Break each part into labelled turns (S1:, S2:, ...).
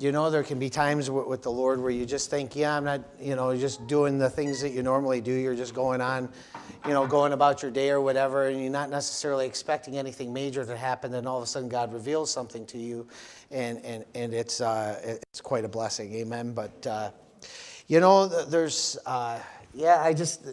S1: you know, there can be times w- with the Lord where you just think, yeah, I'm not, you know, just doing the things that you normally do. You're just going on, you know, going about your day or whatever, and you're not necessarily expecting anything major to happen. Then all of a sudden, God reveals something to you, and and and it's uh, it's quite a blessing. Amen. But uh, you know, there's, uh, yeah, I just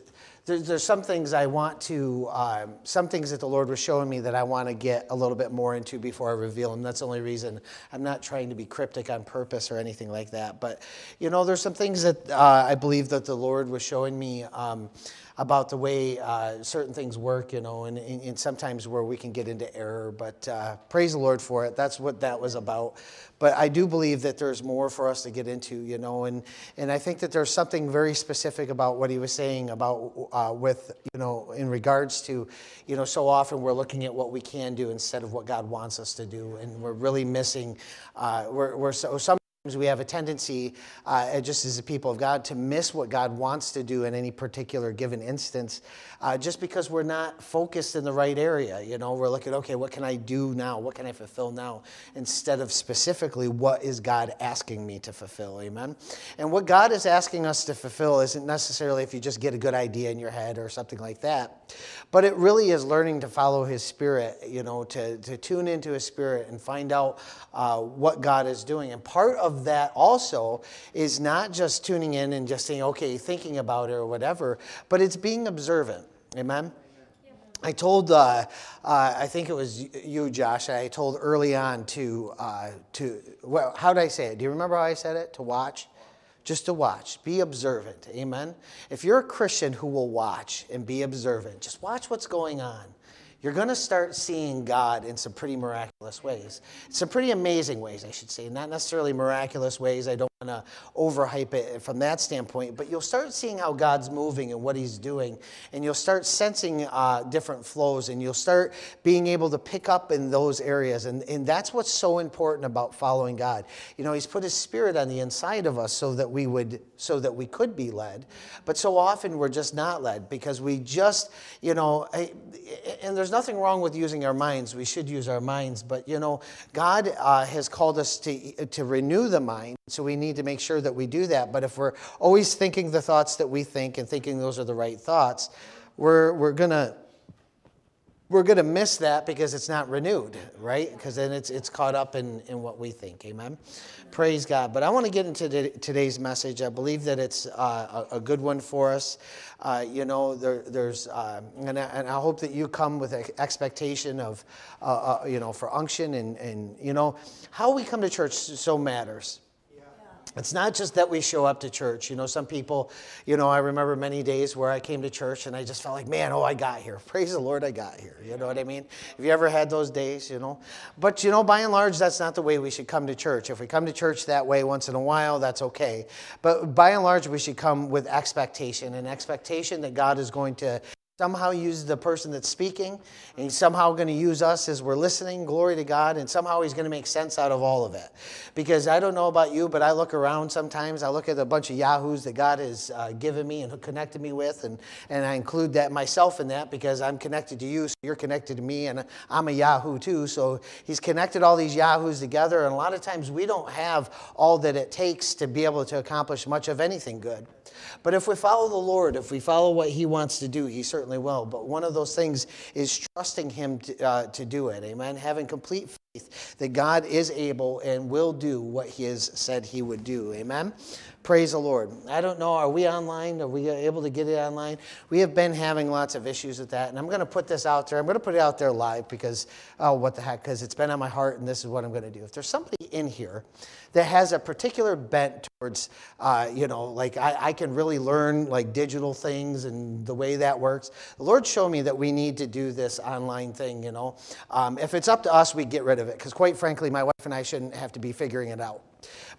S1: there's, there's some things I want to, um, some things that the Lord was showing me that I want to get a little bit more into before I reveal them. That's the only reason I'm not trying to be cryptic on purpose or anything like that. But, you know, there's some things that uh, I believe that the Lord was showing me. Um, about the way uh, certain things work, you know, and, and, sometimes where we can get into error. But uh, praise the Lord for it. That's what that was about. But I do believe that there's more for us to get into, you know, and, and I think that there's something very specific about what he was saying about uh, with, you know, in regards to, you know, so often we're looking at what we can do instead of what God wants us to do. And we're really missing, uh, we're, we're so, some we have a tendency, uh, just as a people of God, to miss what God wants to do in any particular given instance, uh, just because we're not focused in the right area. You know, we're looking, okay, what can I do now? What can I fulfill now? Instead of specifically, what is God asking me to fulfill? Amen. And what God is asking us to fulfill isn't necessarily if you just get a good idea in your head or something like that, but it really is learning to follow His Spirit. You know, to to tune into His Spirit and find out uh, what God is doing. And part of that also is not just tuning in and just saying, okay, thinking about it or whatever, but it's being observant. Amen? I told, uh, uh, I think it was you, Josh. I told early on to, uh, to well, how did I say it? Do you remember how I said it? To watch? Just to watch. Be observant. Amen? If you're a Christian who will watch and be observant, just watch what's going on you're going to start seeing God in some pretty miraculous ways. Some pretty amazing ways, I should say. Not necessarily miraculous ways. I don't want to overhype it from that standpoint, but you'll start seeing how God's moving and what He's doing. And you'll start sensing uh, different flows and you'll start being able to pick up in those areas. And, and that's what's so important about following God. You know, He's put His Spirit on the inside of us so that we would, so that we could be led. But so often we're just not led because we just, you know, and there's nothing wrong with using our minds. We should use our minds. But, you know, God uh, has called us to, to renew the mind. So we need to make sure that we do that. But if we're always thinking the thoughts that we think and thinking those are the right thoughts, we're, we're going to we're going to miss that because it's not renewed, right? Because then it's, it's caught up in, in what we think. Amen. Praise God. But I want to get into today's message. I believe that it's uh, a, a, good one for us. Uh, you know, there, there's, uh, and, I, and, I, hope that you come with an expectation of, uh, uh, you know, for unction and, and, you know, how we come to church so matters. It's not just that we show up to church. You know, some people, you know, I remember many days where I came to church and I just felt like, man, oh, I got here. Praise the Lord, I got here. You know what I mean? Have you ever had those days, you know? But, you know, by and large, that's not the way we should come to church. If we come to church that way once in a while, that's okay. But by and large, we should come with expectation an expectation that God is going to somehow use the person that's speaking, and somehow going to use us as we're listening. Glory to God. And somehow he's going to make sense out of all of it. Because I don't know about you, but I look around sometimes. I look at a bunch of yahoos that God has uh, given me and connected me with, and, and I include that myself in that because I'm connected to you, so you're connected to me, and I'm a yahoo too. So he's connected all these yahoos together, and a lot of times we don't have all that it takes to be able to accomplish much of anything good. But if we follow the Lord, if we follow what He wants to do, He certainly will. But one of those things is trusting Him to, uh, to do it. Amen. Having complete that God is able and will do what He has said He would do. Amen. Praise the Lord. I don't know, are we online? Are we able to get it online? We have been having lots of issues with that, and I'm going to put this out there. I'm going to put it out there live because, oh, what the heck, because it's been on my heart, and this is what I'm going to do. If there's somebody in here that has a particular bent towards, uh, you know, like I, I, can really learn like digital things and the way that works, the Lord showed me that we need to do this online thing, you know. Um, if it's up to us, we get rid of it, because quite frankly, my wife and I shouldn't have to be figuring it out.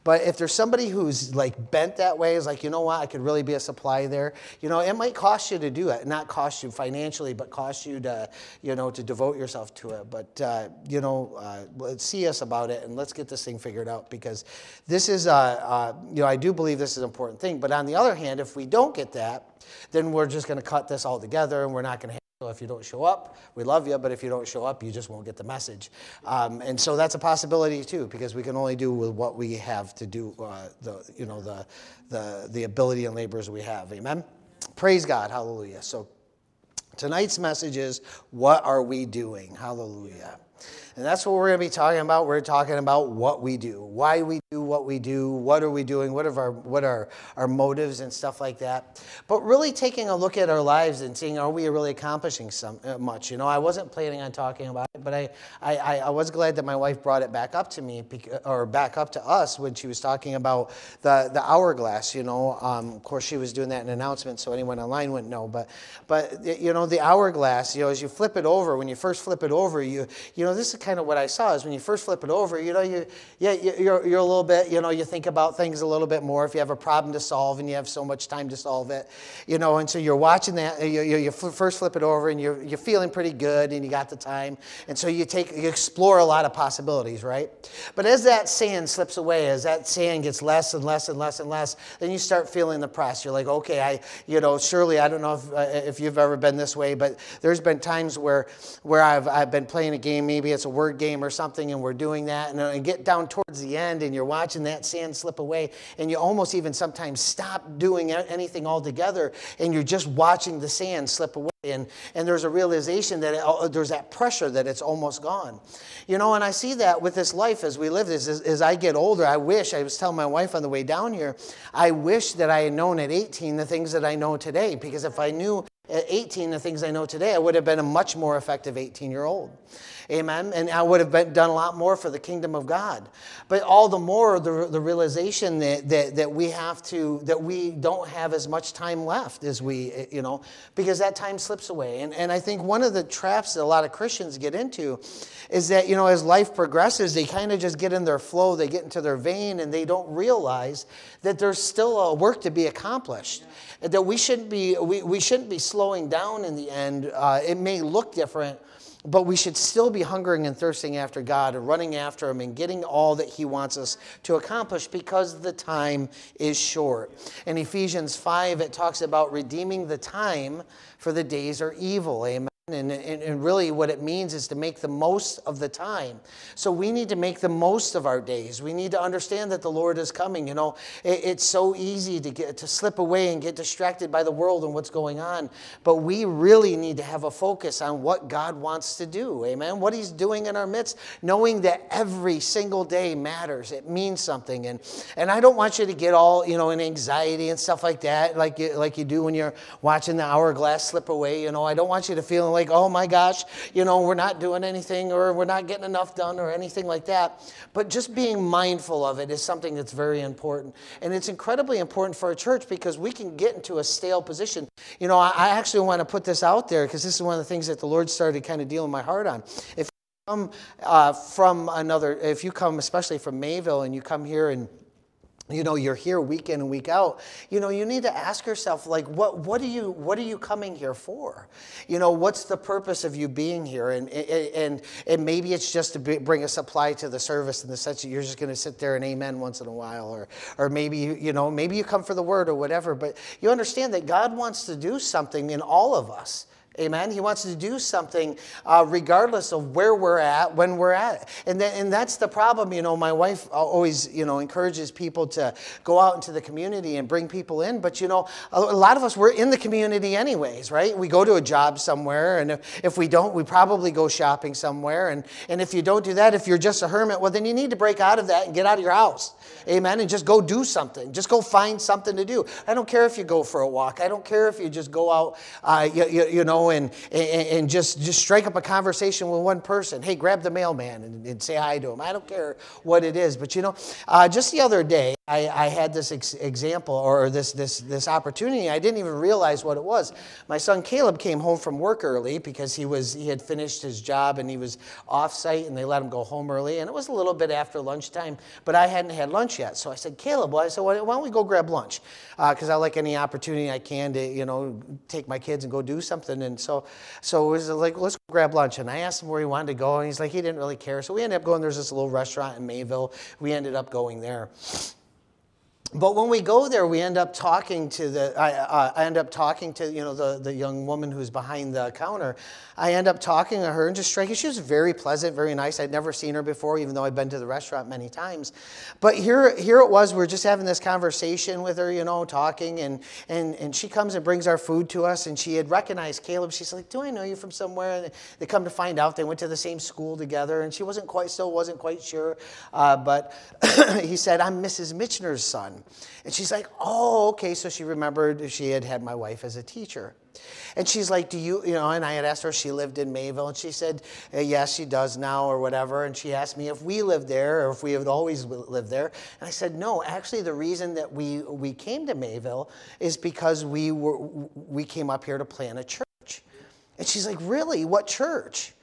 S1: But if there's somebody who's like bent that way, is like, you know what, I could really be a supply there. You know, it might cost you to do it, not cost you financially, but cost you to, you know, to devote yourself to it. But uh, you know, uh, let's see us about it and let's get this thing figured out because this is, uh, uh, you know, I do believe this is an important thing. But on the other hand, if we don't get that, then we're just going to cut this all together and we're not going to So if you don't show up, we love you, but if you don't show up, you just won't get the message. Um, and so that's a possibility too, because we can only do with what we have to do, uh, the you know the the the ability and labors we have. Amen. Praise God. Hallelujah. So tonight's message is, what are we doing? Hallelujah. And that's what we're going to be talking about. We're talking about what we do, why we do what we do, what are we doing, what are our, what are our motives and stuff like that. But really taking a look at our lives and seeing, are we really accomplishing some, uh, much? You know, I wasn't planning on talking about it, but I, I, I was glad that my wife brought it back up to me, or back up to us when she was talking about the, the hourglass, you know. Um, of course, she was doing that in an announcement, so anyone online wouldn't know. But, but you know, the hourglass, you know, as you flip it over, when you first flip it over, you, you know, this is kind of what I saw is when you first flip it over, you know, you, yeah, you're, you're a little bit, you know, you think about things a little bit more if you have a problem to solve and you have so much time to solve it, you know, and so you're watching that, you, you, you first flip it over and you're, you're feeling pretty good and you got the time. And so you take, you explore a lot of possibilities, right? But as that sand slips away, as that sand gets less and less and less and less, then you start feeling the press. You're like, okay, I, you know, surely, I don't know if, uh, if you've ever been this way, but there's been times where, where I've, I've been playing a game, maybe it's a word game or something and we're doing that and, and get down towards the end and you're watching that sand slip away and you almost even sometimes stop doing anything altogether and you're just watching the sand slip away and, and there's a realization that it, there's that pressure that it's almost gone. You know and i see that with this life as we live this as, as i get older i wish i was telling my wife on the way down here i wish that i had known at 18 the things that i know today because if i knew at 18 the things i know today i would have been a much more effective 18 year old Amen. And I would have been, done a lot more for the kingdom of God. But all the more the, the realization that, that, that we have to, that we don't have as much time left as we, you know, because that time slips away. And, and I think one of the traps that a lot of Christians get into is that, you know, as life progresses, they kind of just get in their flow, they get into their vein, and they don't realize that there's still a work to be accomplished. That we shouldn't be, we, we shouldn't be slowing down in the end. Uh, it may look different but we should still be hungering and thirsting after God and running after Him and getting all that He wants us to accomplish because the time is short. In Ephesians 5, it talks about redeeming the time for the days are evil. Amen. And, and, and, really, what it means is to make the most of the time. So, we need to make the most of our days. We need to understand that the Lord is coming. You know, it, it's so easy to get to slip away and get distracted by the world and what's going on. But we really need to have a focus on what God wants to do. Amen. What He's doing in our midst, knowing that every single day matters. It means something. And, and I don't want you to get all, you know, in anxiety and stuff like that, like you, like you do when you're watching the hourglass slip away. You know, I don't want you to feel like, oh my gosh, you know, we're not doing anything or we're not getting enough done or anything like that. But just being mindful of it is something that's very important. And it's incredibly important for a church because we can get into a stale position. You know, I, actually want to put this out there because this is one of the things that the Lord started kind of dealing my heart on. If you come uh, from another, if you come especially from Mayville and you come here and you know you're here week in and week out. You know you need to ask yourself like what what are you what are you coming here for? You know what's the purpose of you being here? And and and maybe it's just to bring a supply to the service in the sense that you're just going to sit there and amen once in a while or or maybe you know maybe you come for the word or whatever. But you understand that god wants to do something in all of us Amen. He wants to do something uh, regardless of where we're at, when we're at. And, then, and that's the problem. You know, my wife always, you know, encourages people to go out into the community and bring people in. But, you know, a, a lot of us, we're in the community anyways, right? We go to a job somewhere. And if, if we don't, we probably go shopping somewhere. And, and if you don't do that, if you're just a hermit, well, then you need to break out of that and get out of your house. Amen. And just go do something. Just go find something to do. I don't care if you go for a walk. I don't care if you just go out, uh, you, you, you know, and, and, and, just, just strike up a conversation with one person. Hey, grab the mailman and, and say hi to him. I don't care what it is. But you know, uh, just the other day, I, I had this ex- example or this, this, this opportunity. I didn't even realize what it was. My son Caleb came home from work early because he, was, he had finished his job and he was off site and they let him go home early. And it was a little bit after lunchtime, but I hadn't had lunch yet. So I said, Caleb, well, I said, why don't we go grab lunch? Because uh, I like any opportunity I can to, you know, take my kids and go do something. And so, so it was like, let's grab lunch. And I asked him where he wanted to go. And he's like, he didn't really care. So we ended up going, there's this little restaurant in Mayville. We ended up going there. But when we go there, we end up talking to the. I, uh, I end up talking to you know the the young woman who's behind the counter. I end up talking to her and just striking. She was very pleasant, very nice. I'd never seen her before, even though I'd been to the restaurant many times. But here here it was. We are just having this conversation with her, you know, talking, and and and she comes and brings our food to us, and she had recognized Caleb. She's like, "Do I know you from somewhere?" And they come to find out they went to the same school together, and she wasn't quite still wasn't quite sure, uh, but he said, "I'm Mrs. Mitchener's son." And she's like, oh, okay. So she remembered she had had my wife as a teacher. And she's like, do you, you know, and I had asked her if she lived in Mayville, and she said, eh, yes, she does now, or whatever. And she asked me if we lived there, or if we had always lived there. And I said, no, actually, the reason that we, we came to Mayville is because we, were, we came up here to plant a church. And she's like, really? What church?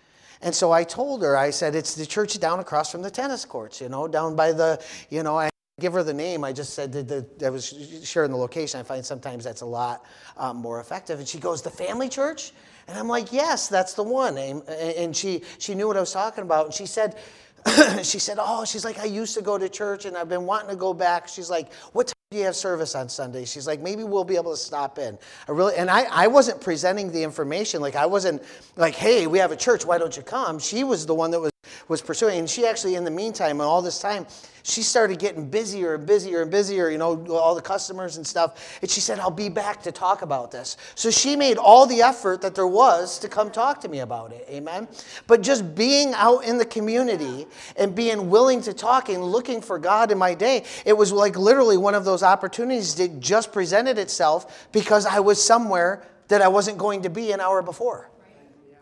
S1: And so I told her, I said, it's the church down across from the tennis courts, you know, down by the, you know, I give her the name. I just said that, I was sharing the location. I find sometimes that's a lot um, more effective. And she goes, The family church? And I'm like, Yes, that's the one. And, and she, she knew what I was talking about. And she said, she said, Oh, she's like, I used to go to church and I've been wanting to go back. She's like, What time do you have service on Sunday? She's like, Maybe we'll be able to stop in. I really, and I, I wasn't presenting the information. Like, I wasn't like, Hey, we have a church. Why don't you come? She was the one that was, was pursuing. And she actually, in the meantime, and all this time, she started getting busier and busier and busier, you know, all the customers and stuff. And she said, I'll be back to talk about this. So she made all the effort that there was to come talk to me about it. Amen. But just being out in the community and being willing to talk and looking for God in my day, it was like literally one of those opportunities that just presented itself because I was somewhere that I wasn't going to be an hour before.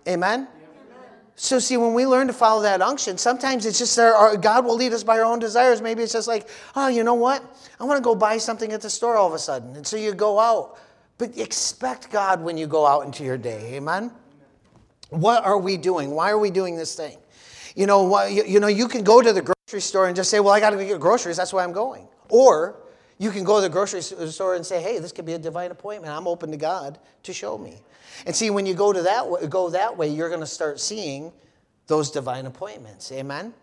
S1: Amen. So, see, when we learn to follow that unction, sometimes it's just our, our, God will lead us by our own desires. Maybe it's just like, oh, you know what? I want to go buy something at the store all of a sudden. And so you go out. But expect God when you go out into your day. Amen? What are we doing? Why are we doing this thing? You know, you, you know, you can go to the grocery store and just say, well, I got to get groceries. That's why I'm going. Or you can go to the grocery store and say, hey, this could be a divine appointment. I'm open to God to show me. And see, when you go to that go that way, you're going to start seeing those divine appointments. Amen.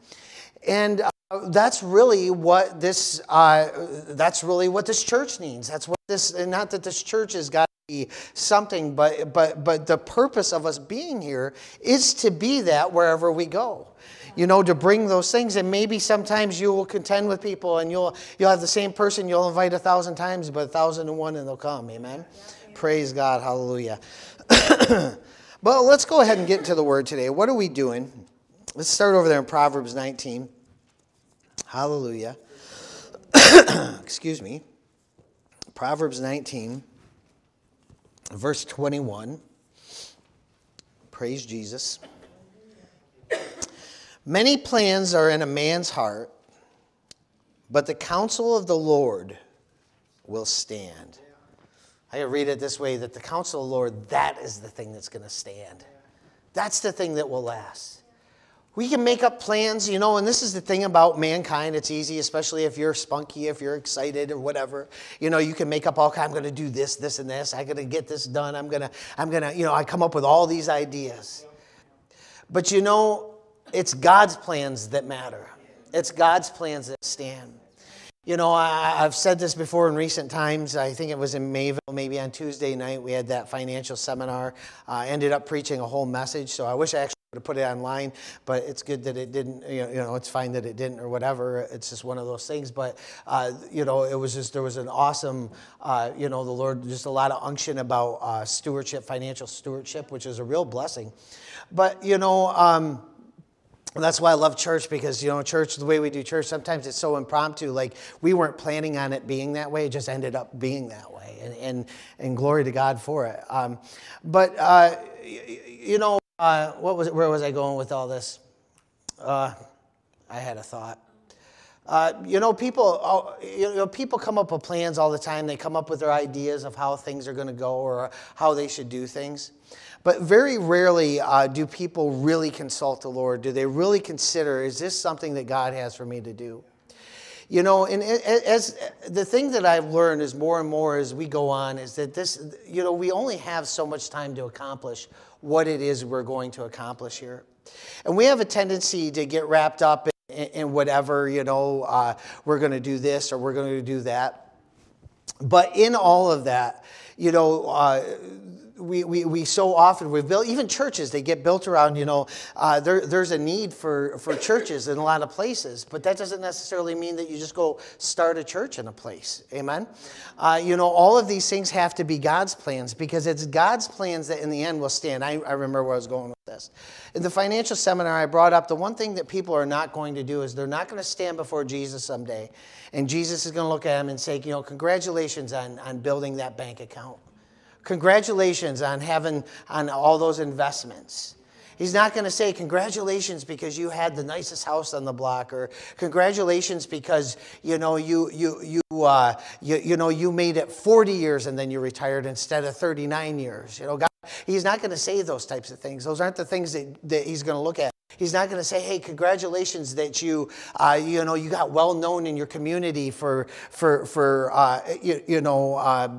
S1: And uh, that's really what this uh, that's really what this church needs. That's what this and not that this church has got to be something, but but but the purpose of us being here is to be that wherever we go you know, to bring those things. And maybe sometimes you will contend with people and you'll, you'll have the same person you'll invite a thousand times, but a thousand and one and they'll come. Amen. Praise God. Hallelujah. but let's go ahead and get into the word today. What are we doing? Let's start over there in Proverbs 19. Hallelujah. Excuse me. Proverbs 19, verse 21. Praise Jesus. Many plans are in a man's heart, but the counsel of the Lord will stand. I read it this way that the counsel of the Lord, that is the thing that's going to stand. That's the thing that will last. We can make up plans, you know, and this is the thing about mankind. It's easy, especially if you're spunky, if you're excited or whatever. You know, you can make up all I'm going to do this, this, and this. I'm going to get this done. I'm going to, I'm going to, you know, I come up with all these ideas. But you know, it's God's plans that matter. It's God's plans that stand. You know, I, have said this before in recent times. I think it was in Mayville, maybe on Tuesday night, we had that financial seminar. I ended up preaching a whole message, so I wish I actually would have put it online, but it's good that it didn't. You know, it's fine that it didn't or whatever. It's just one of those things. But, uh, you know, it was just, there was an awesome, uh, you know, the Lord, just a lot of unction about uh, stewardship, financial stewardship, which is a real blessing. But, you know, um, that's why I love church because, you know, church, the way we do church, sometimes it's so impromptu. Like, we weren't planning on it being that way, it just ended up being that way. And, and, and glory to God for it. Um, but, uh, you know, uh, what was where was I going with all this? Uh, I had a thought. Uh, you know, people, oh, you know, people come up with plans all the time. They come up with their ideas of how things are going to go or how they should do things. But very rarely uh, do people really consult the Lord. Do they really consider, is this something that God has for me to do? You know, and as the thing that I've learned is more and more as we go on is that this, you know, we only have so much time to accomplish what it is we're going to accomplish here. And we have a tendency to get wrapped up in, in whatever, you know, uh, we're going to do this or we're going to do that. But in all of that, you know, uh, we, we, we so often we've built even churches they get built around you know uh, there, there's a need for, for churches in a lot of places but that doesn't necessarily mean that you just go start a church in a place. Amen? Uh, you know all of these things have to be god's plans because it's god's plans that in the end will stand. I, I remember where i was going with this. In the financial seminar i brought up the one thing that people are not going to do is they're not going to stand before jesus someday and jesus is going to look at them and say you know congratulations on, on building that bank account Congratulations on having on all those investments. He's not going to say congratulations because you had the nicest house on the block, or congratulations because you know you you you uh, you, you know you made it 40 years and then you retired instead of 39 years. You know, God, He's not going to say those types of things. Those aren't the things that, that He's going to look at. He's not going to say, "Hey, congratulations that you, uh, you know, you got well known in your community for for for uh, you, you know." Uh,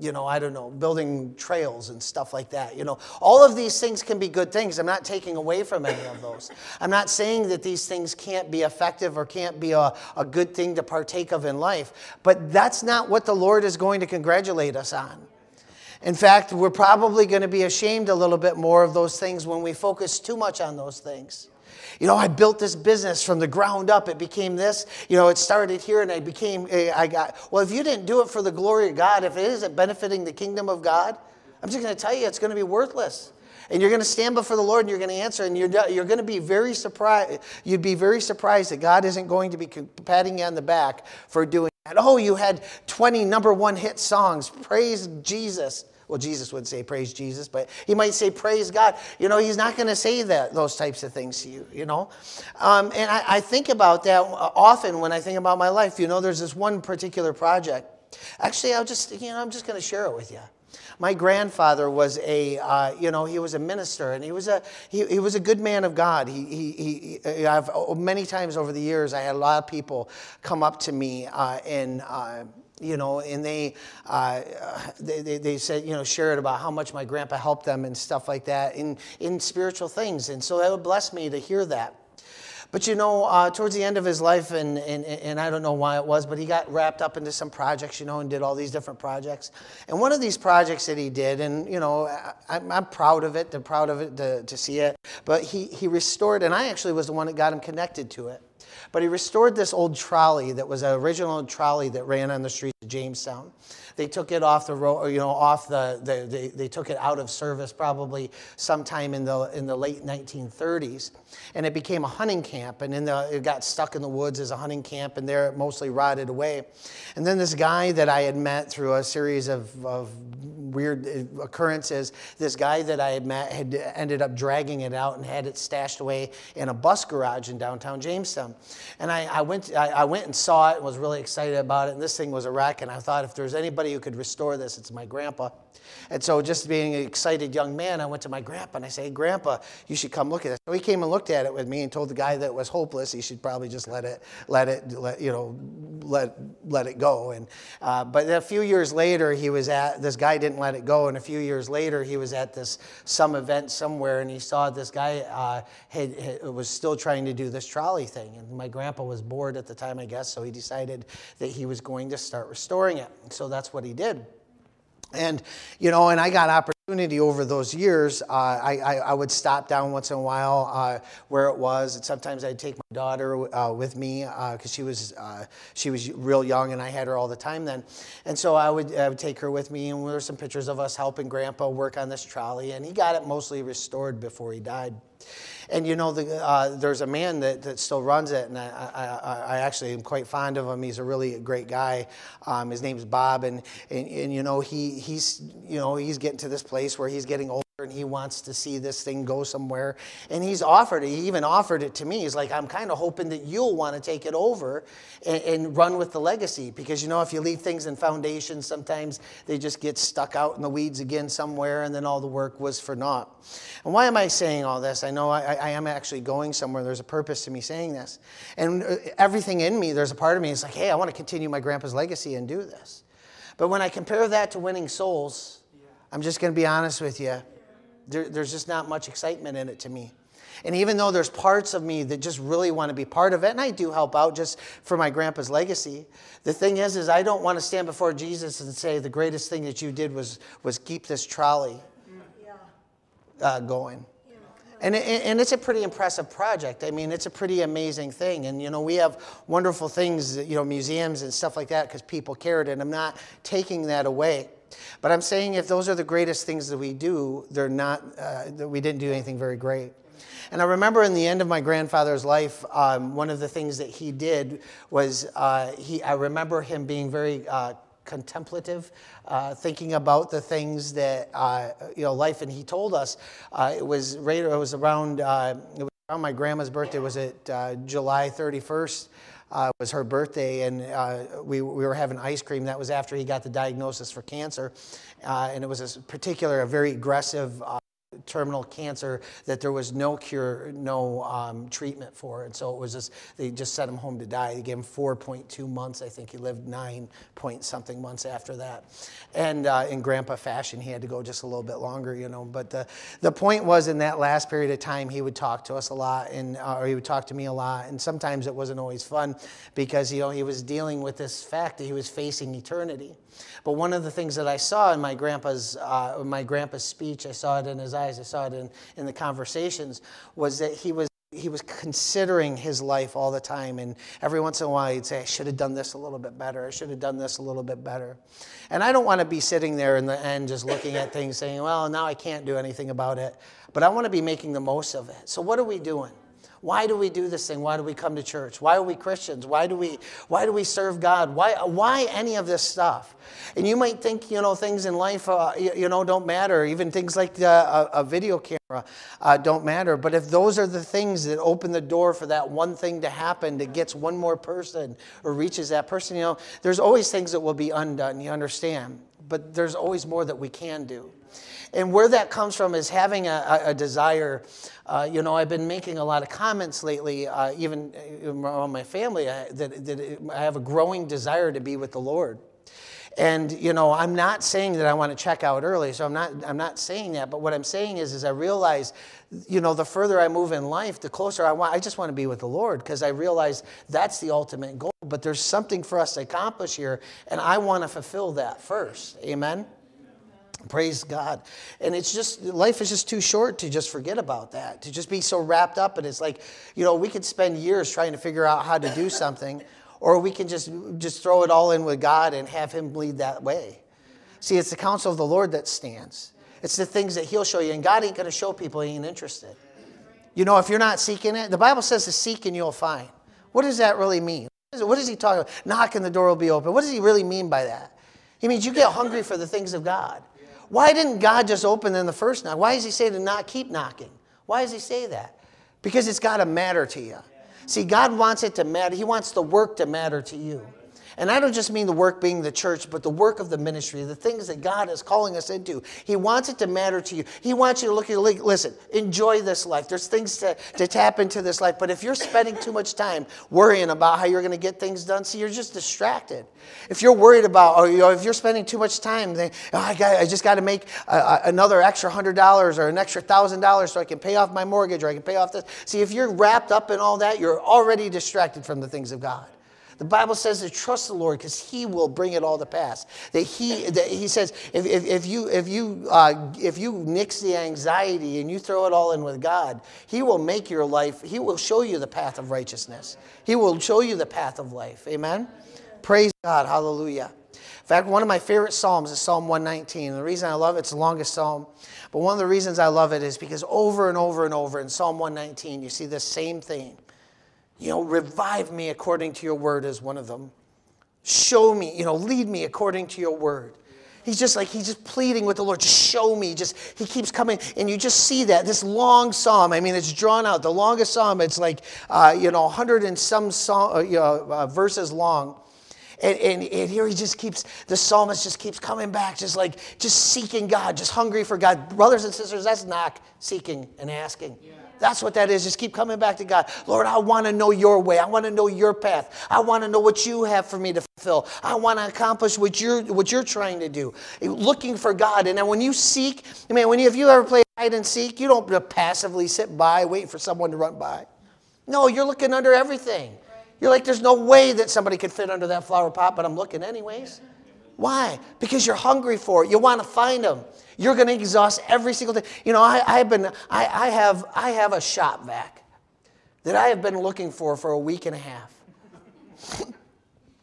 S1: you know, I don't know, building trails and stuff like that. You know, all of these things can be good things. I'm not taking away from any of those. I'm not saying that these things can't be effective or can't be a, a good thing to partake of in life, but that's not what the Lord is going to congratulate us on. In fact, we're probably going to be ashamed a little bit more of those things when we focus too much on those things. You know, I built this business from the ground up. It became this. You know, it started here and I became, eh, I got, well, if you didn't do it for the glory of God, if it isn't benefiting the kingdom of God, I'm just going to tell you it's going to be worthless. And you're going to stand before the Lord and you're going to answer, and you're, you're going to be very surprised. You'd be very surprised that God isn't going to be patting you on the back for doing that. Oh, you had 20 number one hit songs. Praise Jesus well, Jesus would say praise Jesus, but he might say praise God. You know, he's not going to say that those types of things to you, you know. Um, and I, I think about that often when I think about my life. You know, there's this one particular project. Actually, I'll just, you know, I'm just going to share it with you. My grandfather was a, uh, you know, he was a minister, and he was a, he, he was a good man of God. He, he, he, I've many times over the years, I had a lot of people come up to me uh, and. Uh, you know, and they, uh, they, they, they, said, you know, shared about how much my grandpa helped them and stuff like that in, in spiritual things. And so that would bless me to hear that. But you know, uh, towards the end of his life, and, and, and I don't know why it was, but he got wrapped up into some projects, you know, and did all these different projects. And one of these projects that he did, and you know, I, am proud of it, I'm proud of it to, to see it, but he, he restored, and I actually was the one that got him connected to it. But he restored this old trolley that was an original trolley that ran on the streets of Jamestown. They took it off the road, you know, off the, the they, they took it out of service probably sometime in the, in the late 1930s. And it became a hunting camp. And in the, it got stuck in the woods as a hunting camp, and there it mostly rotted away. And then this guy that I had met through a series of, of weird eh, occurrences, this guy that I had met had ended up dragging it out and had it stashed away in a bus garage in downtown Jamestown. And I, I went, I, I went and saw it and was really excited about it. And this thing was a wreck. And I thought, if there's anybody who could restore this, it's my grandpa. And so, just being an excited young man, I went to my grandpa and I said, hey, Grandpa, you should come look at it. So he came and looked at it with me and told the guy that it was hopeless he should probably just let it, let it, let, you know, let, let it go. And, uh, but a few years later, he was at, this guy didn't let it go. And a few years later, he was at this, some event somewhere and he saw this guy uh, had, had, was still trying to do this trolley thing. And my grandpa was bored at the time, I guess, so he decided that he was going to start restoring it. So that's what he did. And, you know, and I got opportunity over those years. Uh, I, I, I, would stop down once in a while uh, where it was. And sometimes I'd take my daughter uh, with me because uh, she, was, uh, she was real young and I had her all the time then. And so I would, I would take her with me. And there were some pictures of us helping Grandpa work on this trolley. And he got it mostly restored before he died. And you know, the, uh, there's a man that, that still runs it, and I, I, I, actually am quite fond of him. He's a really great guy. Um, his name's Bob, and, and, and you know, he, he's you know he's getting to this place where he's getting older and he wants to see this thing go somewhere. And he's offered it. He even offered it to me. He's like, I'm kind of hoping that you'll want to take it over and, and, run with the legacy. Because, you know, if you leave things in foundations, sometimes they just get stuck out in the weeds again somewhere, and then all the work was for naught. And why am I saying all this? I know I, I am actually going somewhere. There's a purpose to me saying this. And uh, everything in me, there's a part of me that's like, hey, I want to continue my grandpa's legacy and do this. But when I compare that to winning souls, I'm just going to be honest with you there, there's just not much excitement in it to me. And even though there's parts of me that just really want to be part of it, and I do help out just for my grandpa's legacy, the thing is, is I don't want to stand before Jesus and say the greatest thing that you did was was keep this trolley uh, going. And, and it's a pretty impressive project. I mean, it's a pretty amazing thing. And, you know, we have wonderful things, you know, museums and stuff like that because people cared. And I'm not taking that away. But I'm saying if those are the greatest things that we do, they're not, uh, that we didn't do anything very great. And I remember in the end of my grandfather's life, um, one of the things that he did was uh, he, I remember him being very uh, contemplative, uh, thinking about the things that uh, you know life. And he told us uh, it was right. It was around. Uh, it was around my grandma's birthday. Was it July 31st? Uh, was her birthday, and uh, we, we were having ice cream. That was after he got the diagnosis for cancer, uh, and it was a particular, a very aggressive uh, terminal cancer that there was no cure, no um, treatment for. And so it was just, they just sent him home to die. They gave him 4.2 months. I think he lived nine point something months after that. And uh, in grandpa fashion, he had to go just a little bit longer, you know. But the, the point was in that last period of time, he would talk to us a lot and, uh, or he would talk to me a lot. And sometimes it wasn't always fun because, you know, he was dealing with this fact that he was facing eternity. But one of the things that I saw in my grandpa's, uh, my grandpa's speech, I saw it in his I saw it in, in the conversations, was that he was he was considering his life all the time. And every once in a while, he'd say, I should have done this a little bit better. I should have done this a little bit better. And I don't want to be sitting there in the end just looking at things saying, well, now I can't do anything about it. But I want to be making the most of it. So, what are we doing? Why do we do this thing? Why do we come to church? Why are we Christians? Why do we, why do we serve God? Why, why any of this stuff? And you might think, you know, things in life, uh, you, you, know, don't matter. Even things like the, a, a, video camera uh, don't matter. But if those are the things that open the door for that one thing to happen that gets one more person or reaches that person, you know, there's always things that will be undone. You understand? But there's always more that we can do. And where that comes from is having a, a desire. Uh, you know, I've been making a lot of comments lately, uh, even around my family, uh, that, that I have a growing desire to be with the Lord. And you know, I'm not saying that I want to check out early, so I'm not I'm not saying that. But what I'm saying is, is I realize, you know, the further I move in life, the closer I want. I just want to be with the Lord because I realize that's the ultimate goal. But there's something for us to accomplish here, and I want to fulfill that first. Amen. Praise God. And it's just, life is just too short to just forget about that, to just be so wrapped up. And it's like, you know, we could spend years trying to figure out how to do something, or we can just, just throw it all in with God and have Him lead that way. See, it's the counsel of the Lord that stands, it's the things that He'll show you. And God ain't going to show people He ain't interested. You know, if you're not seeking it, the Bible says to seek and you'll find. What does that really mean? What is he talking about? Knock and the door will be open. What does he really mean by that? He means you get hungry for the things of God. Why didn't God just open in the first knock? Why does he say to not keep knocking? Why does he say that? Because it's got to matter to you. See, God wants it to matter. He wants the work to matter to you. And I don't just mean the work being the church, but the work of the ministry, the things that God is calling us into. He wants it to matter to you. He wants you to look at, listen, enjoy this life. There's things to, to tap into this life. But if you're spending too much time worrying about how you're going to get things done, see, you're just distracted. If you're worried about, or you know, if you're spending too much time, then oh, I, got, I just got to make another extra hundred dollars or an extra thousand dollars so I can pay off my mortgage or I can pay off this. See, if you're wrapped up in all that, you're already distracted from the things of God. The Bible says to trust the Lord because He will bring it all to pass. That He, that he says, if, if, if you, if, you, uh, if you nix the anxiety and you throw it all in with God, He will make your life, He will show you the path of righteousness. He will show you the path of life. Amen? Praise God. Hallelujah. In fact, one of my favorite Psalms is Psalm 119. The reason I love it, it's the longest Psalm. But one of the reasons I love it is because over and over and over in Psalm 119, you see the same thing. You know, revive me according to your word is one of them. Show me, you know, lead me according to your word. He's just like, he's just pleading with the Lord, just show me. Just, he keeps coming. And you just see that, this long psalm. I mean, it's drawn out. The longest psalm, it's like, uh, you know, 100 and some psalm, uh, you know, uh, verses long. And, and, and, here he just keeps, the psalmist just keeps coming back, just like, just seeking God, just hungry for God. Brothers and sisters, that's knock, seeking and asking. Yeah. That's what that is. Just keep coming back to God. Lord, I want to know your way. I want to know your path. I want to know what you have for me to fulfill. I want to accomplish what you're what you're trying to do. Looking for God. And then when you seek, I mean, when you, if you ever play hide and seek. You don't passively sit by waiting for someone to run by. No, you're looking under everything. You're like, there's no way that somebody could fit under that flower pot, but I'm looking anyways. Why? Because you're hungry for it. You want to find them. You're going to exhaust every single thing. You know, I, have been, I, I, have, I have a shop vac that I have been looking for for a week and a half.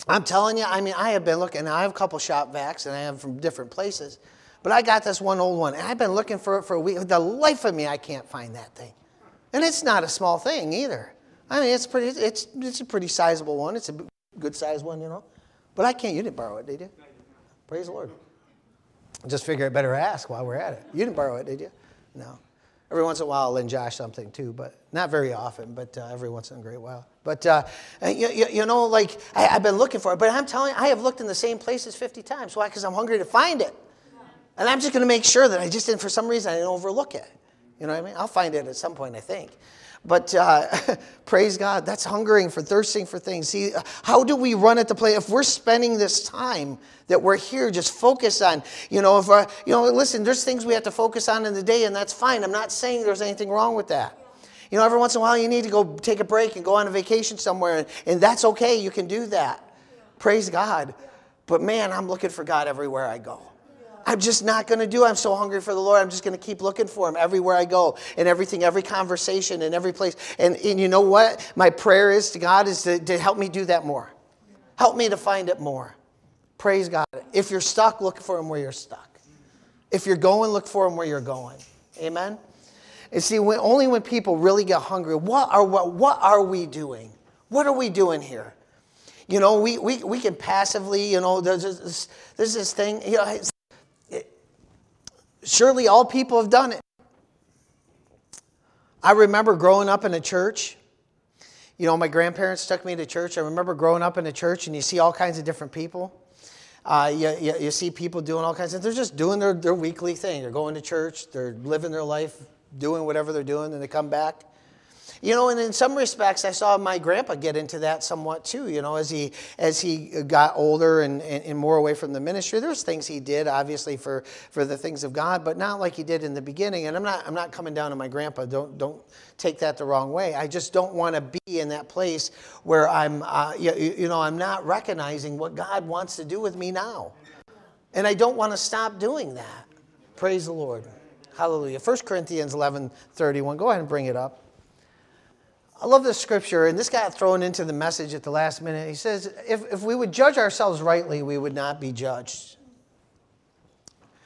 S1: I'm telling you, I mean, I have been looking. I have a couple shop vacs, and I have from different places. But I got this one old one, and I've been looking for it for a week. The life of me, I can't find that thing. And it's not a small thing either. I mean, it's pretty. It's it's a pretty sizable one. It's a good sized one, you know. But I can't. You didn't borrow it, did you? Praise the Lord. Just figure I better ask while we're at it. You didn't borrow it, did you? No. Every once in a while, I'll lend Josh something too, but not very often, but uh, every once in a great while. But, uh, you, you, you, know, like, I, have been looking for it, but I'm telling you, I have looked in the same places 50 times. Why? Because I'm hungry to find it. And I'm just going to make sure that I just didn't, for some reason, I didn't overlook it. You know what I mean? I'll find it at some point, I think. But uh, praise God, that's hungering for, thirsting for things. See, how do we run at the plate? If we're spending this time that we're here, just focus on, you know, if, uh, you know, listen, there's things we have to focus on in the day, and that's fine. I'm not saying there's anything wrong with that. You know, every once in a while you need to go take a break and go on a vacation somewhere, and, and that's okay. You can do that. Praise God. But man, I'm looking for God everywhere I go. I'm just not going to do. I'm so hungry for the Lord. I'm just going to keep looking for Him everywhere I go, in everything, every conversation, in every place. And, and you know what? My prayer is to God is to, to help me do that more. Help me to find it more. Praise God. If you're stuck, look for Him where you're stuck. If you're going, look for Him where you're going. Amen. And see, when, only when people really get hungry, what are what, what are we doing? What are we doing here? You know, we, we, we can passively, you know, there's this, there's this thing, you know, Surely all people have done it. I remember growing up in a church. You know, my grandparents took me to church. I remember growing up in a church, and you see all kinds of different people. Uh, you, you, you, see people doing all kinds of things. they're just doing their, their weekly thing. They're going to church, they're living their life, doing whatever they're doing, and they come back. You know, and in some respects, I saw my grandpa get into that somewhat too. You know, as he as he got older and, and, and, more away from the ministry, there's things he did obviously for for the things of God, but not like he did in the beginning. And I'm not I'm not coming down on my grandpa. Don't don't take that the wrong way. I just don't want to be in that place where I'm uh, you, you know I'm not recognizing what God wants to do with me now, and I don't want to stop doing that. Praise the Lord. Hallelujah. 1 Corinthians 11 31. Go ahead and bring it up. I love this scripture, and this got thrown into the message at the last minute. He says, if, if we would judge ourselves rightly, we would not be judged.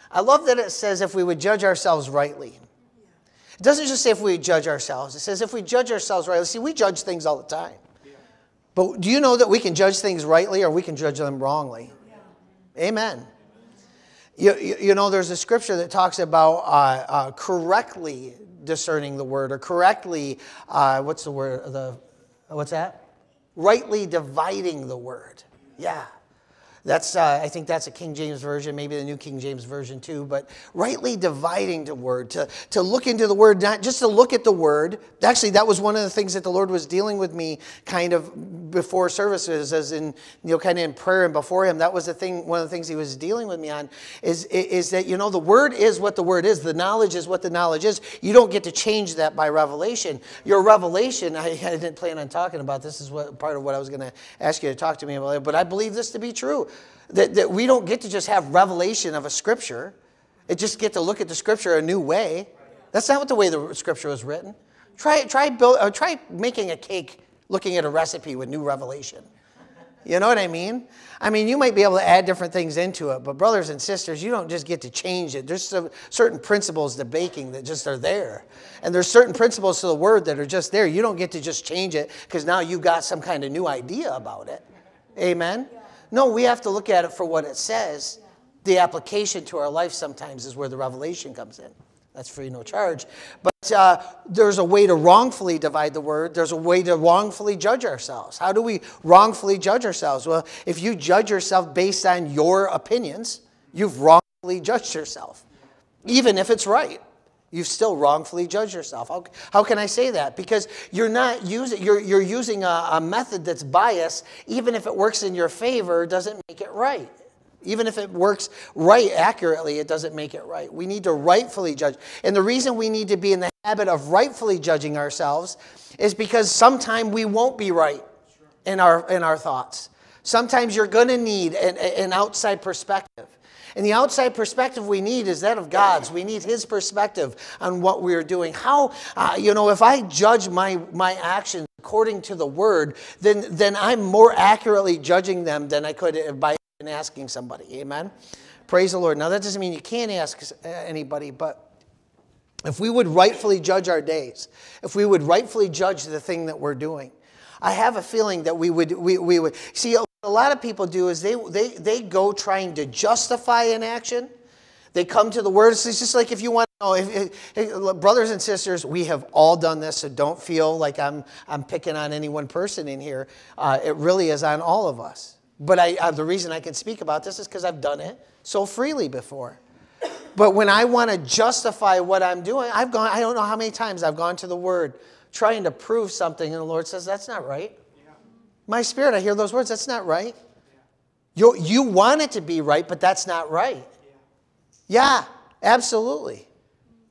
S1: I love that it says, if we would judge ourselves rightly. It doesn't just say if we judge ourselves, it says if we judge ourselves rightly. See, we judge things all the time. But do you know that we can judge things rightly or we can judge them wrongly? Amen. You, you, you, know, there's a scripture that talks about uh, uh, correctly discerning the word or correctly, uh, what's the word? The, what's that? Rightly dividing the word. Yeah. That's, uh, I think that's a King James version, maybe the New King James version too, but rightly dividing the word, to, to look into the word, not just to look at the word. Actually, that was one of the things that the Lord was dealing with me kind of before services, as in, you know, kind of in prayer and before Him. That was the thing, one of the things He was dealing with me on, is, is that, you know, the word is what the word is, the knowledge is what the knowledge is. You don't get to change that by revelation. Your revelation, I, I didn't plan on talking about this, is what part of what I was going to ask you to talk to me about, but I believe this to be true that, that we don't get to just have revelation of a scripture. It just get to look at the scripture a new way. That's not what the way the scripture was written. Try, try, build, try making a cake looking at a recipe with new revelation. You know what I mean? I mean, you might be able to add different things into it, but brothers and sisters, you don't just get to change it. There's certain principles to baking that just are there. And there's certain principles to the word that are just there. You don't get to just change it because now you've got some kind of new idea about it. Amen? No, we have to look at it for what it says. The application to our life sometimes is where the revelation comes in. That's free, no charge. But uh, there's a way to wrongfully divide the word. There's a way to wrongfully judge ourselves. How do we wrongfully judge ourselves? Well, if you judge yourself based on your opinions, you've wrongfully judged yourself, even if it's right you've still wrongfully judged yourself. How, how can I say that? Because you're not using, you're, you're using a, a method that's biased, even if it works in your favor, doesn't make it right. Even if it works right accurately, it doesn't make it right. We need to rightfully judge. And the reason we need to be in the habit of rightfully judging ourselves is because sometime we won't be right in our, in our thoughts. Sometimes you're going to need an, an outside perspective. And the outside perspective we need is that of God's. We need His perspective on what we're doing. How, uh, you know, if I judge my, my actions according to the Word, then, then I'm more accurately judging them than I could by asking somebody. Amen? Praise the Lord. Now, that doesn't mean you can't ask anybody, but if we would rightfully judge our days, if we would rightfully judge the thing that we're doing, I have a feeling that we would, we, we would see a lot of people do is they, they, they go trying to justify an action. They come to the word. It's just like if you want to know, if, if, brothers and sisters, we have all done this, so don't feel like I'm, I'm picking on any one person in here. Uh, it really is on all of us. But I, uh, the reason I can speak about this is because I've done it so freely before. But when I want to justify what I'm doing, I've gone, I don't know how many times I've gone to the word trying to prove something, and the Lord says, That's not right. My spirit, I hear those words. That's not right. You, you want it to be right, but that's not right. Yeah, absolutely.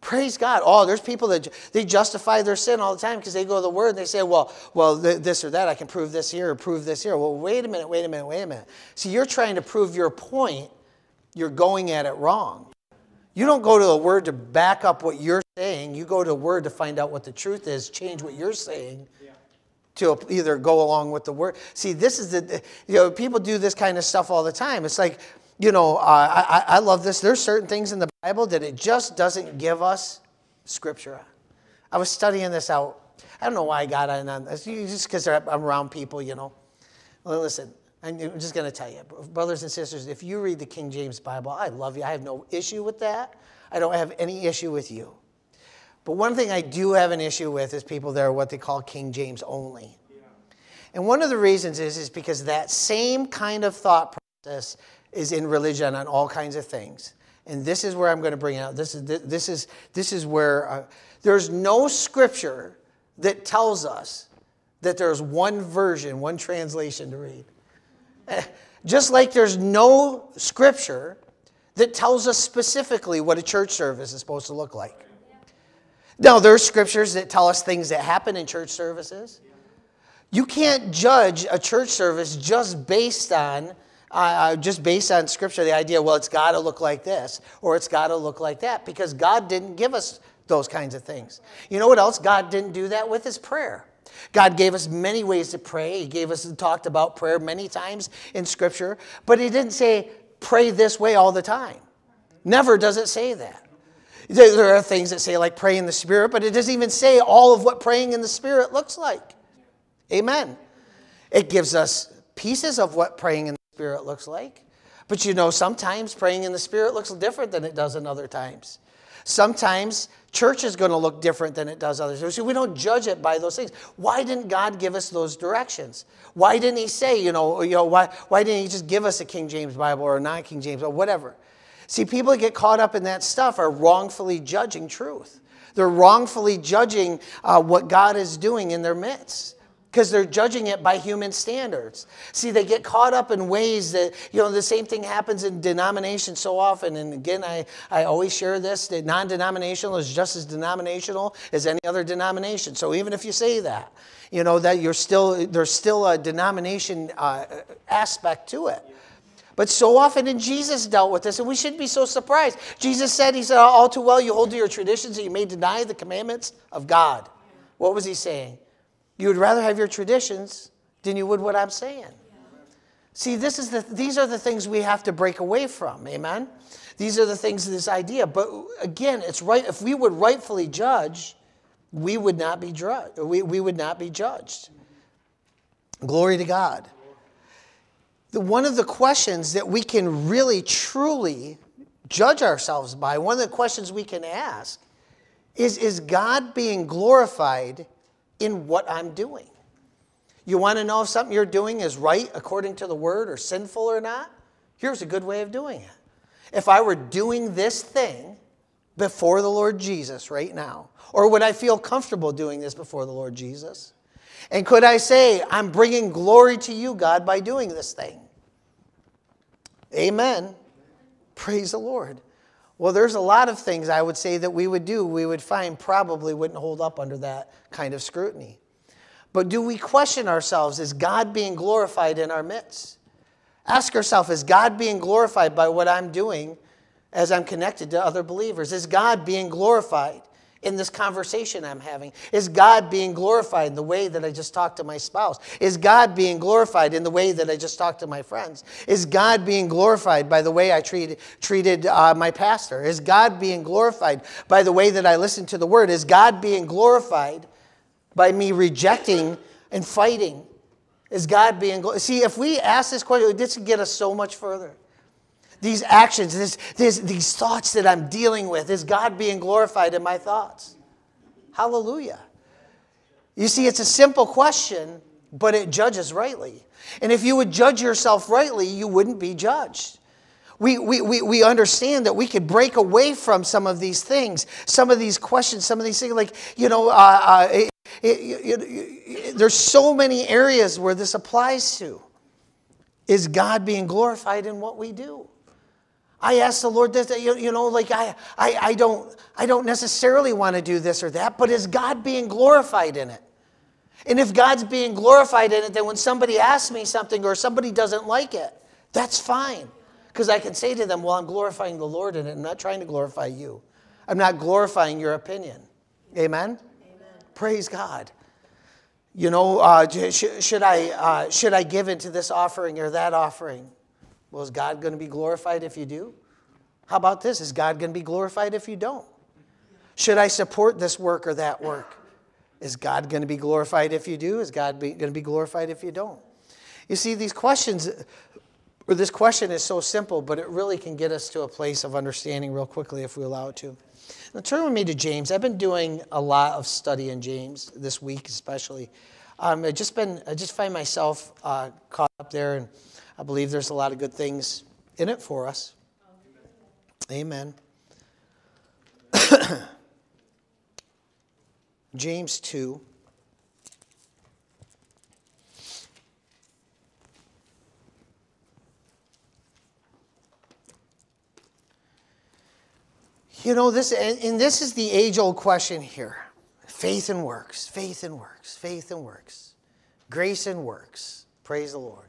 S1: Praise God. Oh, there's people that they justify their sin all the time because they go to the Word and they say, well, well, this or that, I can prove this here or prove this here. Well, wait a minute, wait a minute, wait a minute. See, you're trying to prove your point, you're going at it wrong. You don't go to the Word to back up what you're saying, you go to the Word to find out what the truth is, change what you're saying, to either go along with the word. See, this is the, you know, people do this kind of stuff all the time. It's like, you know, uh, I, I love this. There's certain things in the Bible that it just doesn't give us scripture. I was studying this out. I don't know why I got on this, just because I'm around people, you know. Well, listen, I'm just going to tell you, brothers and sisters, if you read the King James Bible, I love you. I have no issue with that. I don't have any issue with you. But one thing I do have an issue with is people that are what they call King James only. And one of the reasons is, is because that same kind of thought process is in religion on all kinds of things. And this is where I'm going to bring it out. This is, this is, this is where uh, there's no scripture that tells us that there's one version, one translation to read. Just like there's no scripture that tells us specifically what a church service is supposed to look like. Now, there's scriptures that tell us things that happen in church services. You can't judge a church service just based on uh, uh just based on scripture, the idea, well, it's got to look like this or it's got to look like that, because God didn't give us those kinds of things. You know what else God didn't do that with his prayer. God gave us many ways to pray. He gave us and talked about prayer many times in scripture, but he didn't say pray this way all the time. Never does it say that. There are things that say, like, pray in the Spirit, but it doesn't even say all of what praying in the Spirit looks like. Amen. It gives us pieces of what praying in the Spirit looks like. But you know, sometimes praying in the Spirit looks different than it does in other times. Sometimes church is going to look different than it does others. So we don't judge it by those things. Why didn't God give us those directions? Why didn't He say, you know, you know why, why didn't He just give us a King James Bible or a non King James or whatever? See, people that get caught up in that stuff are wrongfully judging truth. They're wrongfully judging uh, what God is doing in their midst because they're judging it by human standards. See, they get caught up in ways that, you know, the same thing happens in denominations so often. And again, I, I always share this that non denominational is just as denominational as any other denomination. So even if you say that, you know, that you're still, there's still a denomination uh, aspect to it. But so often, and Jesus dealt with this, and we shouldn't be so surprised. Jesus said, He said, All too well you hold to your traditions and you may deny the commandments of God. What was He saying? You would rather have your traditions than you would what I'm saying. See, this is the, these are the things we have to break away from. Amen? These are the things this idea. But again, it's right. If we would rightfully judge, we would not be, dru- we, we would not be judged. Glory to God the, one of the questions that we can really truly judge ourselves by, one of the questions we can ask is Is God being glorified in what I'm doing? You want to know if something you're doing is right according to the word or sinful or not? Here's a good way of doing it. If I were doing this thing before the Lord Jesus right now, or would I feel comfortable doing this before the Lord Jesus? And could I say, I'm bringing glory to you, God, by doing this thing? Amen. Praise the Lord. Well, there's a lot of things I would say that we would do, we would find probably wouldn't hold up under that kind of scrutiny. But do we question ourselves? Is God being glorified in our midst? Ask yourself, is God being glorified by what I'm doing as I'm connected to other believers? Is God being glorified in this conversation I'm having? Is God being glorified in the way that I just talked to my spouse? Is God being glorified in the way that I just talked to my friends? Is God being glorified by the way I treated, treated uh, my pastor? Is God being glorified by the way that I listen to the word? Is God being glorified by me rejecting and fighting? Is God being glorified? See, if we ask this question, this would get us so much further these actions, this, this, these thoughts that I'm dealing with? Is God being glorified in my thoughts? Hallelujah. You see, it's a simple question, but it judges rightly. And if you would judge yourself rightly, you wouldn't be judged. We, we, we, we understand that we could break away from some of these things, some of these questions, some of these things. Like, you know, uh, uh, it, it, it, there's so many areas where this applies to. Is God being glorified in what we do? I ask the Lord this, you, you know, like I, I, I, don't, I don't necessarily want to do this or that, but is God being glorified in it? And if God's being glorified in it, then when somebody asks me something or somebody doesn't like it, that's fine. Because I can say to them, well, I'm glorifying the Lord in it. I'm not trying to glorify you. I'm not glorifying your opinion. Amen? Amen. Praise God. You know, uh, should, should, I, uh, should I give into this offering or that offering? Well, is God going to be glorified if you do? How about this? Is God going to be glorified if you don't? Should I support this work or that work? Is God going to be glorified if you do? Is God going to be glorified if you don't? You see, these questions, or this question is so simple, but it really can get us to a place of understanding real quickly if we allow it to. Now, turn with me to James. I've been doing a lot of study in James this week, especially. Um, I just been, I just find myself uh, caught up there and I believe there's a lot of good things in it for us. Amen. James 2. You know, this, and this is the age old question here faith and works, faith and works, faith and works, grace and works. Praise the Lord.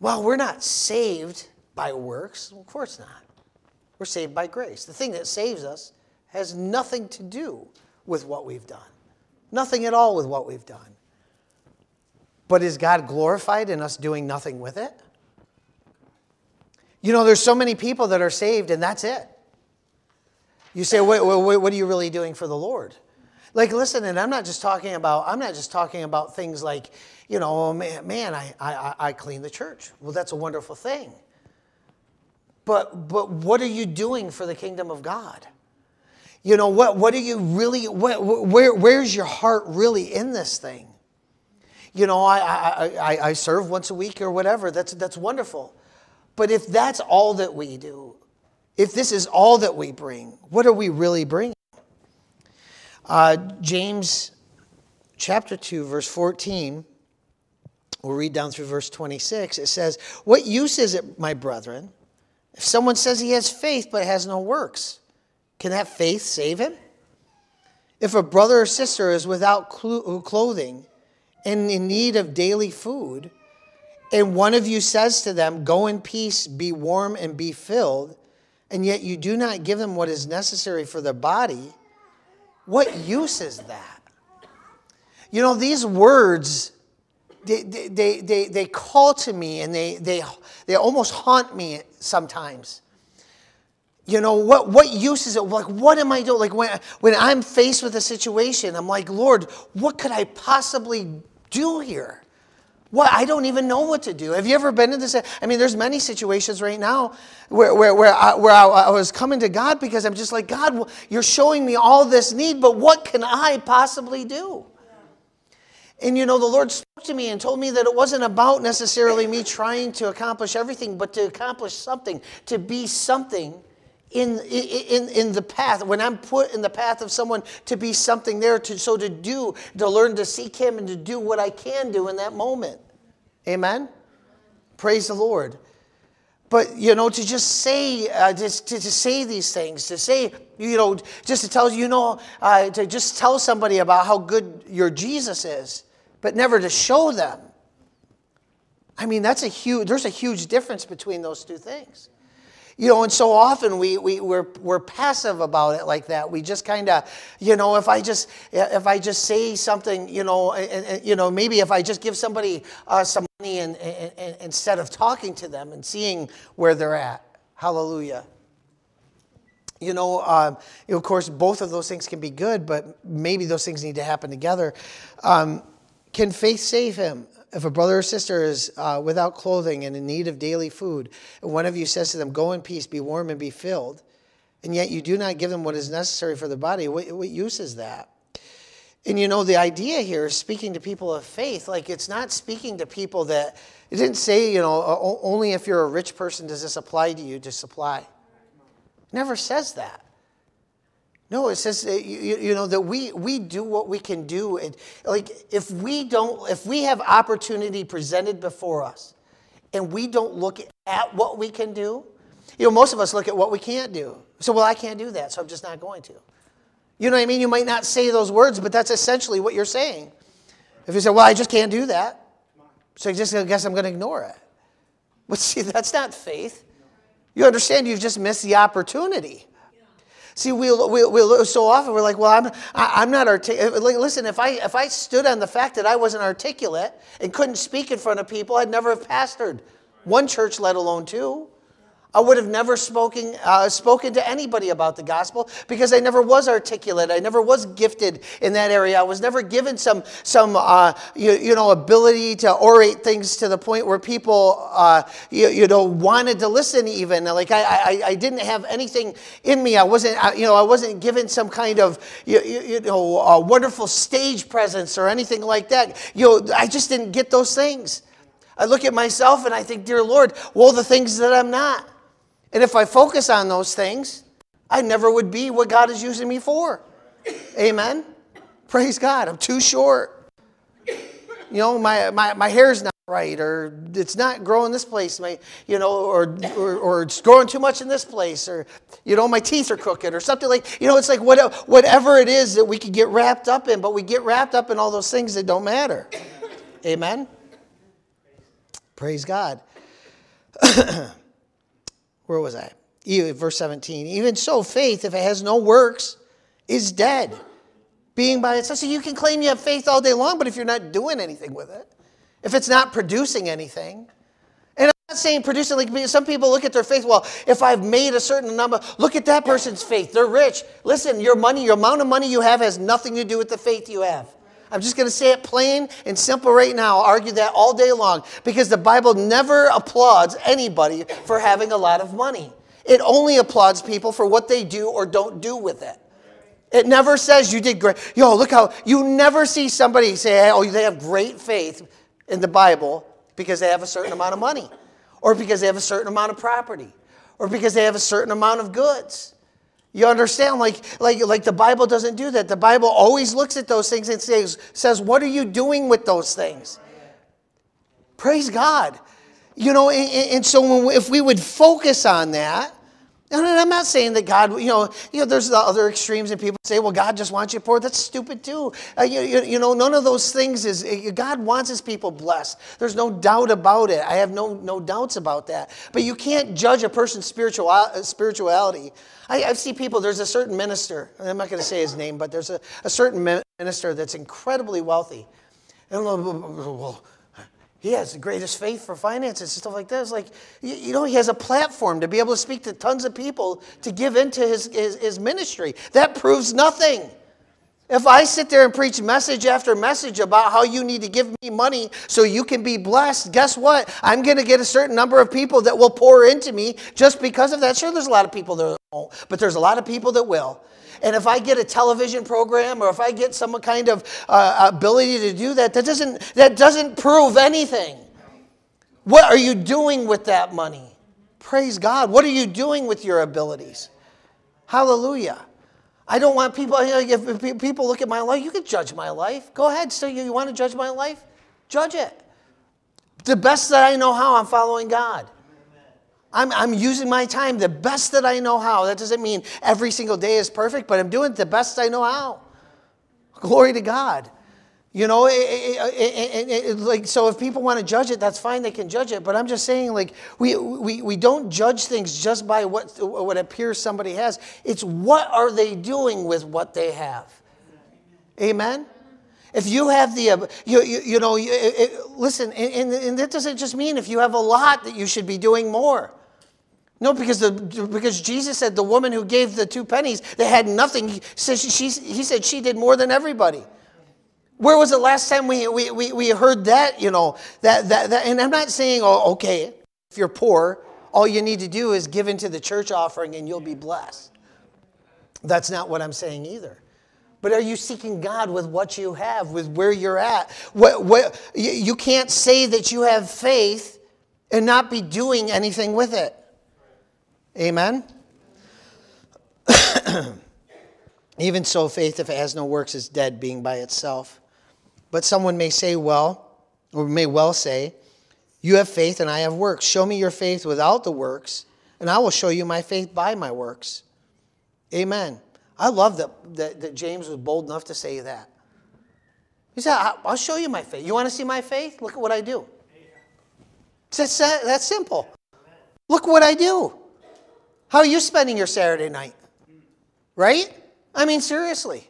S1: Well, we're not saved by works. Of course not. We're saved by grace. The thing that saves us has nothing to do with what we've done, nothing at all with what we've done. But is God glorified in us doing nothing with it? You know, there's so many people that are saved and that's it. You say, wait, wait, what are you really doing for the Lord? Like, listen, and I'm not just talking about, I'm not just talking about things like, you know, oh, man, man I, I, I clean the church. Well, that's a wonderful thing. But, but what are you doing for the kingdom of God? You know, what, what are you really, what, where, where's your heart really in this thing? You know, I, I, I, I serve once a week or whatever. That's, that's wonderful. But if that's all that we do, if this is all that we bring, what are we really bringing? Uh, James chapter 2, verse 14 We'll read down through verse 26. It says, What use is it, my brethren, if someone says he has faith but has no works? Can that faith save him? If a brother or sister is without clothing and in need of daily food, and one of you says to them, Go in peace, be warm, and be filled, and yet you do not give them what is necessary for their body, what use is that? You know, these words they, they, they, they call to me and they, they, they almost haunt me sometimes. You know, what, what use is it? Like, what am I doing? Like, when, when I'm faced with a situation, I'm like, Lord, what could I possibly do here? What? I don't even know what to do. Have you ever been in this? I mean, there's many situations right now where, where, where, I, where I, I was coming to God because I'm just like, God, you're showing me all this need, but what can I possibly do? And you know, the Lord spoke to me and told me that it wasn't about necessarily me trying to accomplish everything, but to accomplish something, to be something in, in, in the path. When I'm put in the path of someone, to be something there, to, so to do, to learn to seek Him and to do what I can do in that moment. Amen? Praise the Lord. But you know, to just say, uh, just to, to say these things, to say, you know, just to tell you know, uh, to just tell somebody about how good your Jesus is, but never to show them. I mean, that's a huge. There's a huge difference between those two things. You know, and so often we, we, we're, we're passive about it like that. We just kind of, you know, if I just, if I just say something, you know, and, and you know, maybe if I just give somebody uh, some money and, and, instead of talking to them and seeing where they're at. Hallelujah. You know, um, of course, both of those things can be good, but maybe those things need to happen together. Um, can faith save him? If a brother or sister is uh, without clothing and in need of daily food, and one of you says to them, Go in peace, be warm and be filled, and yet you do not give them what is necessary for the body, what, what use is that? And you know, the idea here is speaking to people of faith. Like, it's not speaking to people that, it didn't say, you know, only if you're a rich person does this apply to you to supply. Never says that. No, it says you, you, know that we we do what we can do. And like if we don't, if we have opportunity presented before us, and we don't look at what we can do, you know, most of us look at what we can't do. So, well, I can't do that, so I'm just not going to. You know what I mean? You might not say those words, but that's essentially what you're saying. If you say, well, I just can't do that, so I just I guess I'm going to ignore it. But see, that's not faith. You understand? You've just missed the opportunity. See, we'll, we'll, we'll, so often we're like, well, I'm, I, am not articulate. Eh, listen, if I, if I stood on the fact that I wasn't articulate and couldn't speak in front of people, I'd never have pastored one church, let alone two. I would have never spoken, uh, spoken to anybody about the gospel because I never was articulate. I never was gifted in that area. I was never given some, some uh, you, you, know, ability to orate things to the point where people, uh, you, you, know, wanted to listen even. Like I, I, I, didn't have anything in me. I wasn't, you know, I wasn't given some kind of, you, you know, wonderful stage presence or anything like that. You know, I just didn't get those things. I look at myself and I think, dear Lord, well, the things that I'm not. And if I focus on those things, I never would be what God is using me for. Amen. Praise God. I'm too short. You know, my, my, my hair's not right, or it's not growing this place, my, you know, or, or, or it's growing too much in this place, or, you know, my teeth are crooked, or something like, you know, it's like whatever, whatever it is that we could get wrapped up in, but we get wrapped up in all those things that don't matter. Amen. Praise God. where was I? Verse 17. Even so, faith, if it has no works, is dead. Being by itself. So you can claim you have faith all day long, but if you're not doing anything with it, if it's not producing anything, and I'm not saying producing, like some people look at their faith, well, if I've made a certain number, look at that person's faith. They're rich. Listen, your money, your amount of money you have has nothing to do with the faith you have. I'm just going to say it plain and simple right now. I'll argue that all day long because the Bible never applauds anybody for having a lot of money. It only applauds people for what they do or don't do with it. It never says you did great. Yo, look how you never see somebody say, oh, they have great faith in the Bible because they have a certain amount of money or because they have a certain amount of property or because they have a certain amount of goods. You understand? Like, like, like the Bible doesn't do that. The Bible always looks at those things and says, says, What are you doing with those things? Praise God. You know, and, and so if we would focus on that, and I'm not saying that God, you know, you know, there's the other extremes, and people say, "Well, God just wants you poor." That's stupid too. Uh, you, you, you, know, none of those things is. God wants His people blessed. There's no doubt about it. I have no no doubts about that. But you can't judge a person's spiritual uh, spirituality. I, I see people. There's a certain minister. I'm not going to say his name, but there's a, a certain minister that's incredibly wealthy. And well, he has the greatest faith for finances and stuff like that. It's like, you know, he has a platform to be able to speak to tons of people to give into his, his, his ministry. That proves nothing. If I sit there and preach message after message about how you need to give me money so you can be blessed, guess what? I'm going to get a certain number of people that will pour into me just because of that. Sure, there's a lot of people that won't, but there's a lot of people that will. And if I get a television program or if I get some kind of uh, ability to do that, that doesn't, that doesn't prove anything. What are you doing with that money? Praise God. What are you doing with your abilities? Hallelujah. I don't want people, if people look at my life, you can judge my life. Go ahead. So you want to judge my life? Judge it. The best that I know how, I'm following God. I'm, I'm using my time the best that I know how. That doesn't mean every single day is perfect, but I'm doing it the best I know how. Glory to God. You know, it, it, it, like so. If people want to judge it, that's fine. They can judge it. But I'm just saying, like we we, we don't judge things just by what what appears somebody has. It's what are they doing with what they have. Amen. If you have the, you, you, you know, eh, eh, listen, and, and that doesn't just mean if you have a lot that you should be doing more. No, because, the, because Jesus said the woman who gave the two pennies they had nothing, he, says she, he said she did more than everybody. Where was the last time we, we, we, we heard that, you know, that, that, that, and I'm not saying, oh, okay, if you're poor, all you need to do is give into the church offering and you'll be blessed. That's not what I'm saying either. But are you seeking God with what you have, with where you're at? What, what, you can't say that you have faith and not be doing anything with it. Amen? Even so, faith, if it has no works, is dead, being by itself. But someone may say, well, or may well say, You have faith and I have works. Show me your faith without the works, and I will show you my faith by my works. Amen. I love that, that, that James was bold enough to say that. He said, I'll show you my faith. You want to see my faith? Look at what I do. It's that, that's simple. Look what I do. How are you spending your Saturday night? Right? I mean, seriously.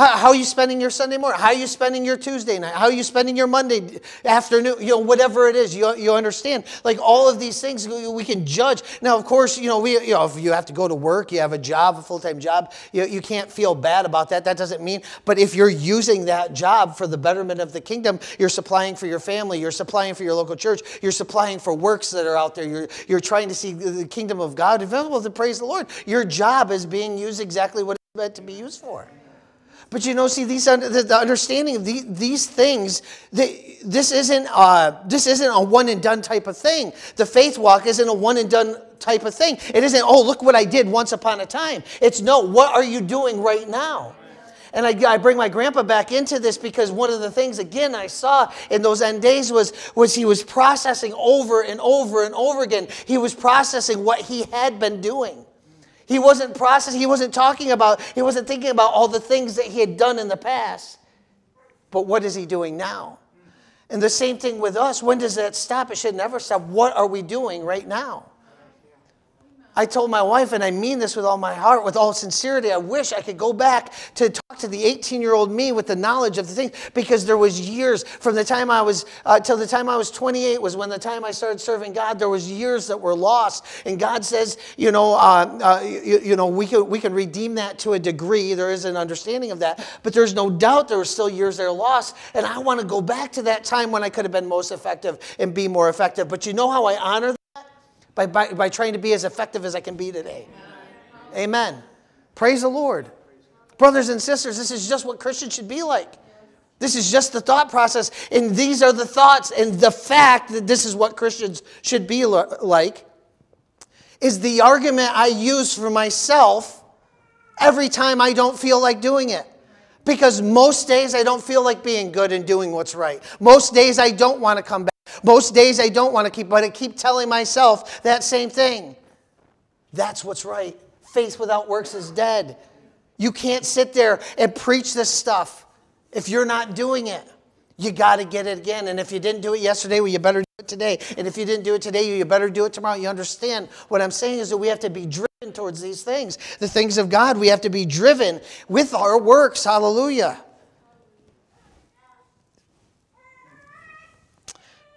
S1: How, how, are you spending your Sunday morning? How are you spending your Tuesday night? How are you spending your Monday afternoon? You know, whatever it is, you, you understand. Like all of these things we can judge. Now, of course, you know, we, you know, if you have to go to work, you have a job, a full-time job, you, you can't feel bad about that. That doesn't mean, but if you're using that job for the betterment of the kingdom, you're supplying for your family, you're supplying for your local church, you're supplying for works that are out there, you're, you're trying to see the kingdom of God available to praise the Lord. Your job is being used exactly what it's meant to be used for. But you know, see, these the understanding of these, these things, this isn't uh, this isn't a one and done type of thing. The faith walk isn't a one and done type of thing. It isn't, oh, look what I did once upon a time. It's no, what are you doing right now? And I, I, bring my grandpa back into this because one of the things, again, I saw in those end days was, was he was processing over and over and over again. He was processing what he had been doing. He wasn't processing, he wasn't talking about, he wasn't thinking about all the things that he had done in the past. But what is he doing now? And the same thing with us. When does that stop? It should never stop. What are we doing right now? I told my wife, and I mean this with all my heart, with all sincerity, I wish I could go back to talk to the 18 year old me with the knowledge of the things, because there was years from the time I was, uh, till the time I was 28 was when the time I started serving God, there was years that were lost. And God says, you know, uh, uh, you, you, know, we can, we can redeem that to a degree. There is an understanding of that. But there's no doubt there were still years that are lost. And I want to go back to that time when I could have been most effective and be more effective. But you know how I honor by, by, by trying to be as effective as I can be today. Amen. Amen. Praise the Lord. Brothers and sisters, this is just what Christians should be like. This is just the thought process, and these are the thoughts, and the fact that this is what Christians should be like is the argument I use for myself every time I don't feel like doing it. Because most days I don't feel like being good and doing what's right. Most days I don't want to come back. Most days I don't want to keep, but I keep telling myself that same thing. That's what's right. Faith without works is dead. You can't sit there and preach this stuff if you're not doing it. You got to get it again. And if you didn't do it yesterday, well, you better do it today. And if you didn't do it today, you better do it tomorrow. You understand what I'm saying is that we have to be driven towards these things. The things of God, we have to be driven with our works. Hallelujah.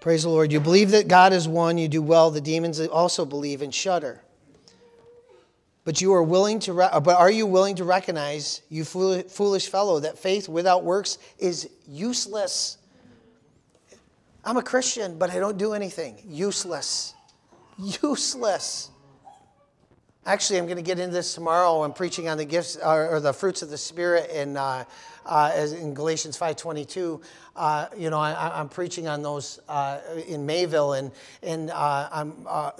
S1: Praise the Lord. You believe that God is one, you do well. The demons also believe and shudder. But you are willing to re- but are you willing to recognize, you foolish fellow, that faith without works is useless? I'm a Christian, but I don't do anything. Useless. Useless. Actually, I'm going to get into this tomorrow. I'm preaching on the gifts or, the fruits of the Spirit in, uh, uh, in Galatians 5:22. Uh, you know, I, am preaching on those uh, in Mayville, and and uh, I'm uh,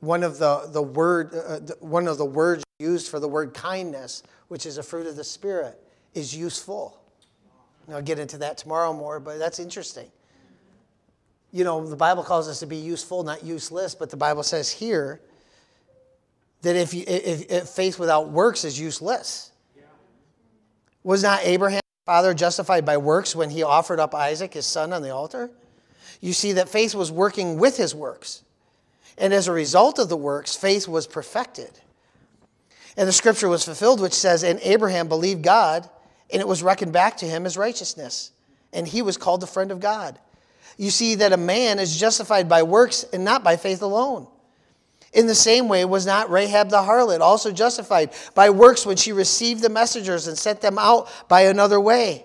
S1: one of the the word one of the words used for the word kindness, which is a fruit of the Spirit, is useful. And I'll get into that tomorrow more, but that's interesting. You know, the Bible calls us to be useful, not useless, but the Bible says here that if, you, if, if faith without works is useless. Was not Abraham, father, justified by works when he offered up Isaac, his son, on the altar? You see that faith was working with his works. And as a result of the works, faith was perfected. And the scripture was fulfilled, which says, And Abraham believed God, and it was reckoned back to him as righteousness. And he was called the friend of God. You see that a man is justified by works and not by faith alone. In the same way, was not Rahab the harlot also justified by works when she received the messengers and sent them out by another way?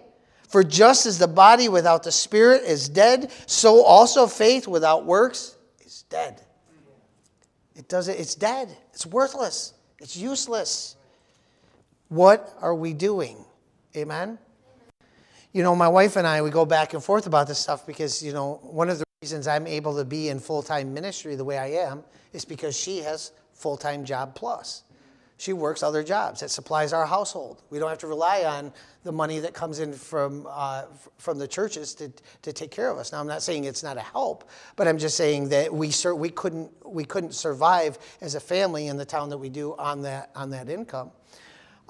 S1: For just as the body without the spirit is dead, so also faith without works is dead. It doesn't, it's dead. It's worthless. It's useless. What are we doing? Amen? You know, my wife and I, we go back and forth about this stuff because, you know, one of the reasons I'm able to be in full time ministry the way I am is because she has full time job plus. She works other jobs. It supplies our household. We don't have to rely on the money that comes in from, uh, from the churches to, to take care of us. Now, I'm not saying it's not a help, but I'm just saying that we, sur- we, couldn't, we couldn't survive as a family in the town that we do on that, on that income.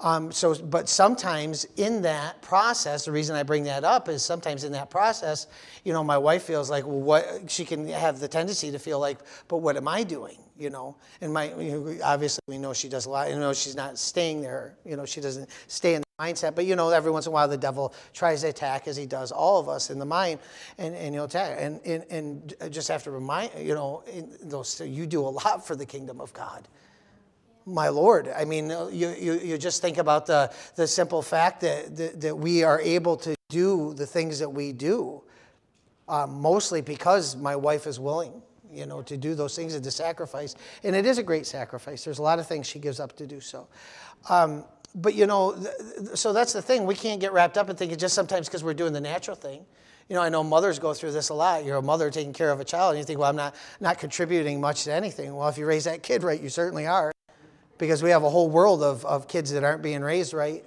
S1: Um, so, but sometimes in that process, the reason I bring that up is sometimes in that process, you know, my wife feels like, well, what she can have the tendency to feel like, but what am I doing? You know, and my you know, obviously we know she does a lot. You know, she's not staying there. You know, she doesn't stay in the mindset. But you know, every once in a while the devil tries to attack, as he does all of us in the mind, and and know, attack. And and, and just have to remind you know, those you do a lot for the kingdom of God my Lord. I mean, you, you, you just think about the, the simple fact that, that, that we are able to do the things that we do, um, mostly because my wife is willing, you know, to do those things and to sacrifice. And it is a great sacrifice. There's a lot of things she gives up to do so. Um, but, you know, th- so that's the thing. We can't get wrapped up in thinking just sometimes because we're doing the natural thing. You know, I know mothers go through this a lot. You're a mother taking care of a child, and you think, well, I'm not, not contributing much to anything. Well, if you raise that kid right, you certainly are because we have a whole world of, of kids that aren't being raised right.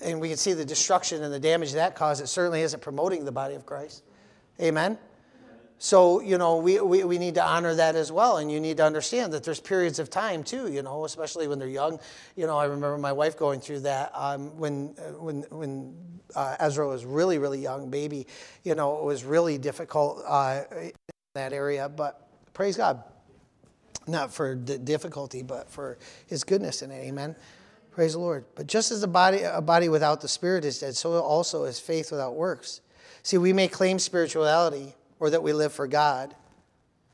S1: And we can see the destruction and the damage that causes. It certainly isn't promoting the body of Christ. Amen? So, you know, we, we, we need to honor that as well. And you need to understand that there's periods of time too, you know, especially when they're young. You know, I remember my wife going through that um, when, uh, when, when uh, Ezra was really, really young, baby. You know, it was really difficult uh, in that area. But praise God not for the difficulty, but for his goodness in it. Amen. Praise the Lord. But just as the body, a body without the spirit is dead, so also is faith without works. See, we may claim spirituality or that we live for God,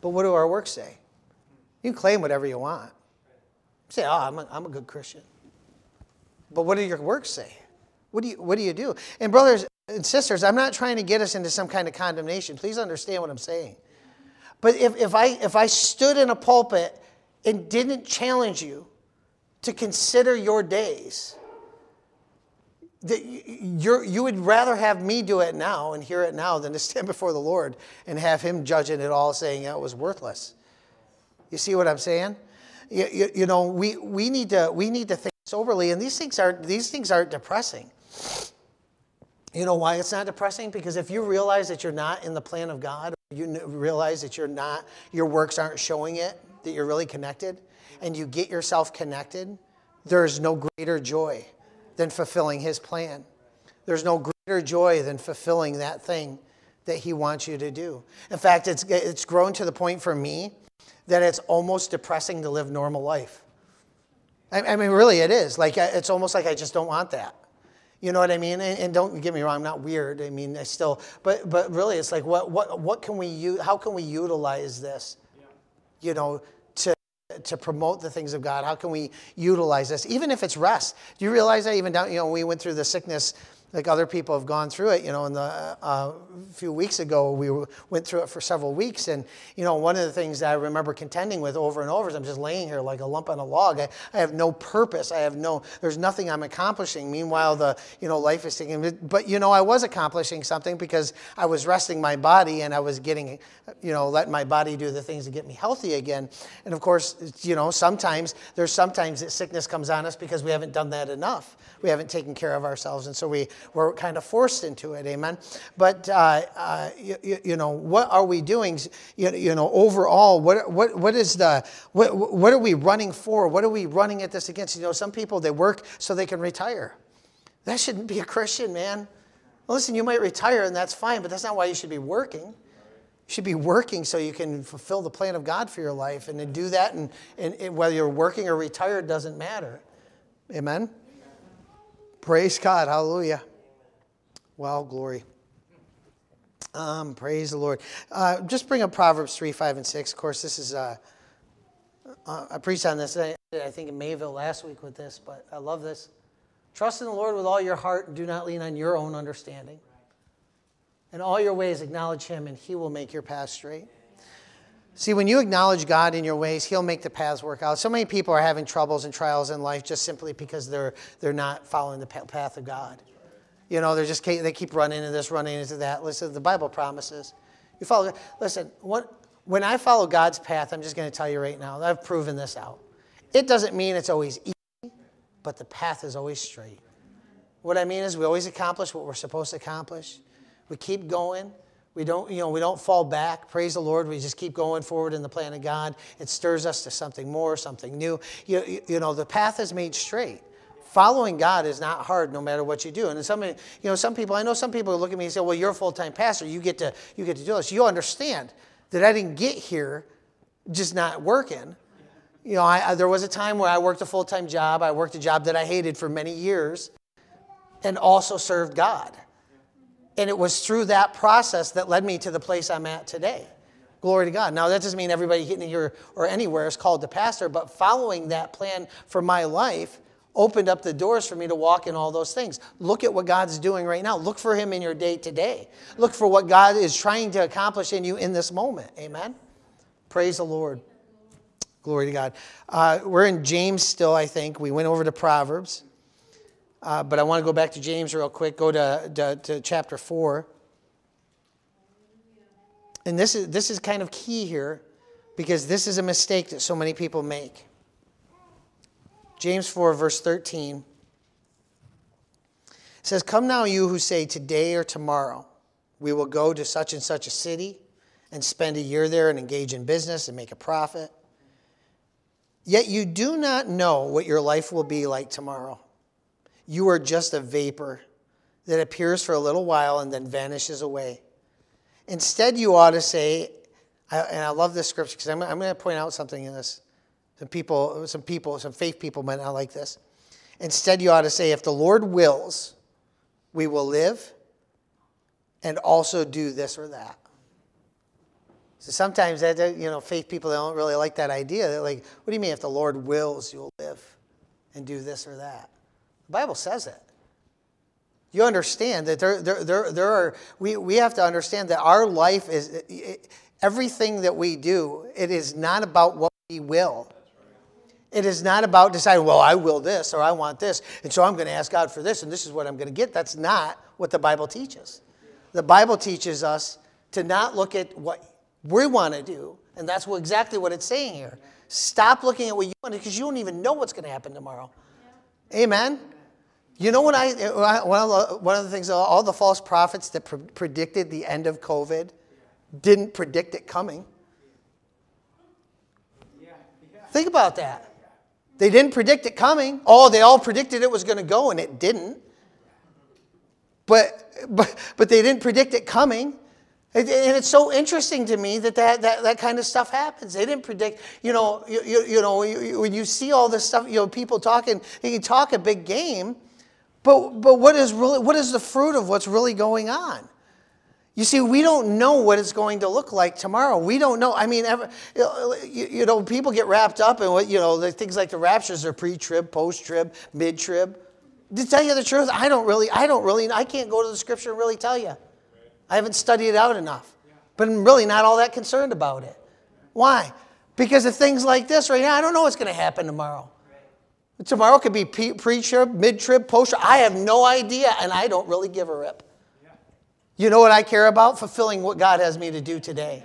S1: but what do our works say? You claim whatever you want. say, oh, I'm a, I'm a good Christian. But what do your works say? What do, you, what do you do? And, brothers and sisters, I'm not trying to get us into some kind of condemnation. Please understand what I'm saying. But if, if, I, if I stood in a pulpit and didn't challenge you to consider your days, that you you would rather have me do it now and hear it now than to stand before the Lord and have Him judging it all, saying it was worthless. You see what I'm saying? You, you, you, know, we, we, need to, we need to think soberly, and these things, aren't, these things aren't depressing. You know why it's not depressing? Because if you realize that you're not in the plan of God, you realize that you're not, your works aren't showing it, that you're really connected, and you get yourself connected, there's no greater joy than fulfilling His plan. There's no greater joy than fulfilling that thing that He wants you to do. In fact, it's, it's grown to the point for me that it's almost depressing to live normal life. I, I mean, really, it is. Like, it's almost like I just don't want that. You know what I mean? And, and, don't get me wrong, I'm not weird. I mean, I still, but but really, it's like what what what can we use? How can we utilize this? Yeah. You know, to to promote the things of God. How can we utilize this? Even if it's rest. Do you realize that even down? You know, we went through the sickness like other people have gone through it. You know, in the uh, few weeks ago, we went through it for several weeks, and you know, one of the things that I remember contending with over and over is I'm just laying here like a lump on a log. I, I have no purpose. I have no. There's nothing I'm accomplishing. Meanwhile, the you know life is taking. But you know, I was accomplishing something because I was resting my body and I was getting, you know, letting my body do the things to get me healthy again. And of course, you know, sometimes there's sometimes that sickness comes on us because we haven't done that enough. We haven't taken care of ourselves, and so we we're kind of forced into it. Amen. But uh, uh, you, you, know, what are we doing? You, you know, overall, what what what is the what what are we running for? What are we running at this against? You know, some people they work so they can retire. That shouldn't be a Christian, man. Listen, you might retire and that's fine, but that's not why you should be working. You should be working so you can fulfill the plan of God for your life. And to do that, and, and, and whether you're working or retired doesn't matter. Amen? Praise God. Hallelujah. Well, glory. Um, praise the Lord. Uh, just bring up Proverbs 3, 5, and 6. Of course, this is, uh, uh, I preached on this, I, I think in Mayville last week with this, but I love this. Trust in the Lord with all your heart and do not lean on your own understanding. In all your ways, acknowledge Him, and He will make your path straight. See, when you acknowledge God in your ways, He'll make the paths work out. So many people are having troubles and trials in life just simply because they're, they're not following the path of God. You know, they're just they keep running into this, running into that. Listen, the Bible promises. You follow. Listen, what, when I follow God's path, I'm just going to tell you right now. I've proven this out. It doesn't mean it's always easy but the path is always straight. What I mean is, we always accomplish what we're supposed to accomplish. We keep going. We don't, you know, we don't fall back. Praise the Lord. We just keep going forward in the plan of God. It stirs us to something more, something new. You, you know, the path is made straight. Following God is not hard, no matter what you do. And some, you know, some people. I know some people look at me and say, "Well, you're a full-time pastor. You get to, you get to do this. You understand that I didn't get here just not working. You know, I, there was a time where I worked a full time job. I worked a job that I hated for many years and also served God. And it was through that process that led me to the place I'm at today. Glory to God. Now, that doesn't mean everybody getting here or anywhere is called to pastor, but following that plan for my life opened up the doors for me to walk in all those things. Look at what God's doing right now. Look for Him in your day to day. Look for what God is trying to accomplish in you in this moment. Amen. Praise the Lord. Glory to God. Uh, we're in James still, I think. We went over to Proverbs. Uh, but I want to go back to James real quick. Go to, to, to chapter 4. And this is, this is kind of key here because this is a mistake that so many people make. James 4, verse 13 says, Come now, you who say, Today or tomorrow, we will go to such and such a city and spend a year there and engage in business and make a profit. Yet you do not know what your life will be like tomorrow. You are just a vapor that appears for a little while and then vanishes away. Instead, you ought to say, and I love this scripture because I'm, I'm going to point out something in this. Some people, some people, some faith people might not like this. Instead, you ought to say, if the Lord wills, we will live and also do this or that. So sometimes that you know faith people don't really like that idea. They're like, what do you mean if the Lord wills you'll live and do this or that? The Bible says it. You understand that there, there, there, there are, we, we have to understand that our life is, everything that we do, it is not about what we will. It is not about deciding, well, I will this or I want this, and so I'm going to ask God for this, and this is what I'm going to get. That's not what the Bible teaches. The Bible teaches us to not look at what we want to do. And that's what, exactly what it's saying here. Stop looking at what you want to because you don't even know what's going to happen tomorrow. Yeah. Amen? You know what I, one of the, one of the things, all the false prophets that pre- predicted the end of COVID didn't predict it coming. Think about that. They didn't predict it coming. Oh, they all predicted it was going to go and it didn't. But, but, but they didn't predict it coming. And it's so interesting to me that that, that, that kind of stuff happens. They didn't predict, you know, you, you, you know, you, when you see all this stuff, you know, people talking, they can talk a big game, but, but what is really, what is the fruit of what's really going on? You see, we don't know what it's going to look like tomorrow. We don't know. I mean, ever, you know, people get wrapped up in what, you know, the things like the raptures are pre-trib, post-trib, mid-trib. To tell you the truth, I don't really, I don't really, I can't go to the scripture and really tell you. I haven't studied it out enough. But I'm really not all that concerned about it. Why? Because of things like this right now. I don't know what's going to happen tomorrow. Tomorrow could be pre trib, mid trib, post trib. I have no idea, and I don't really give a rip. You know what I care about? Fulfilling what God has me to do today.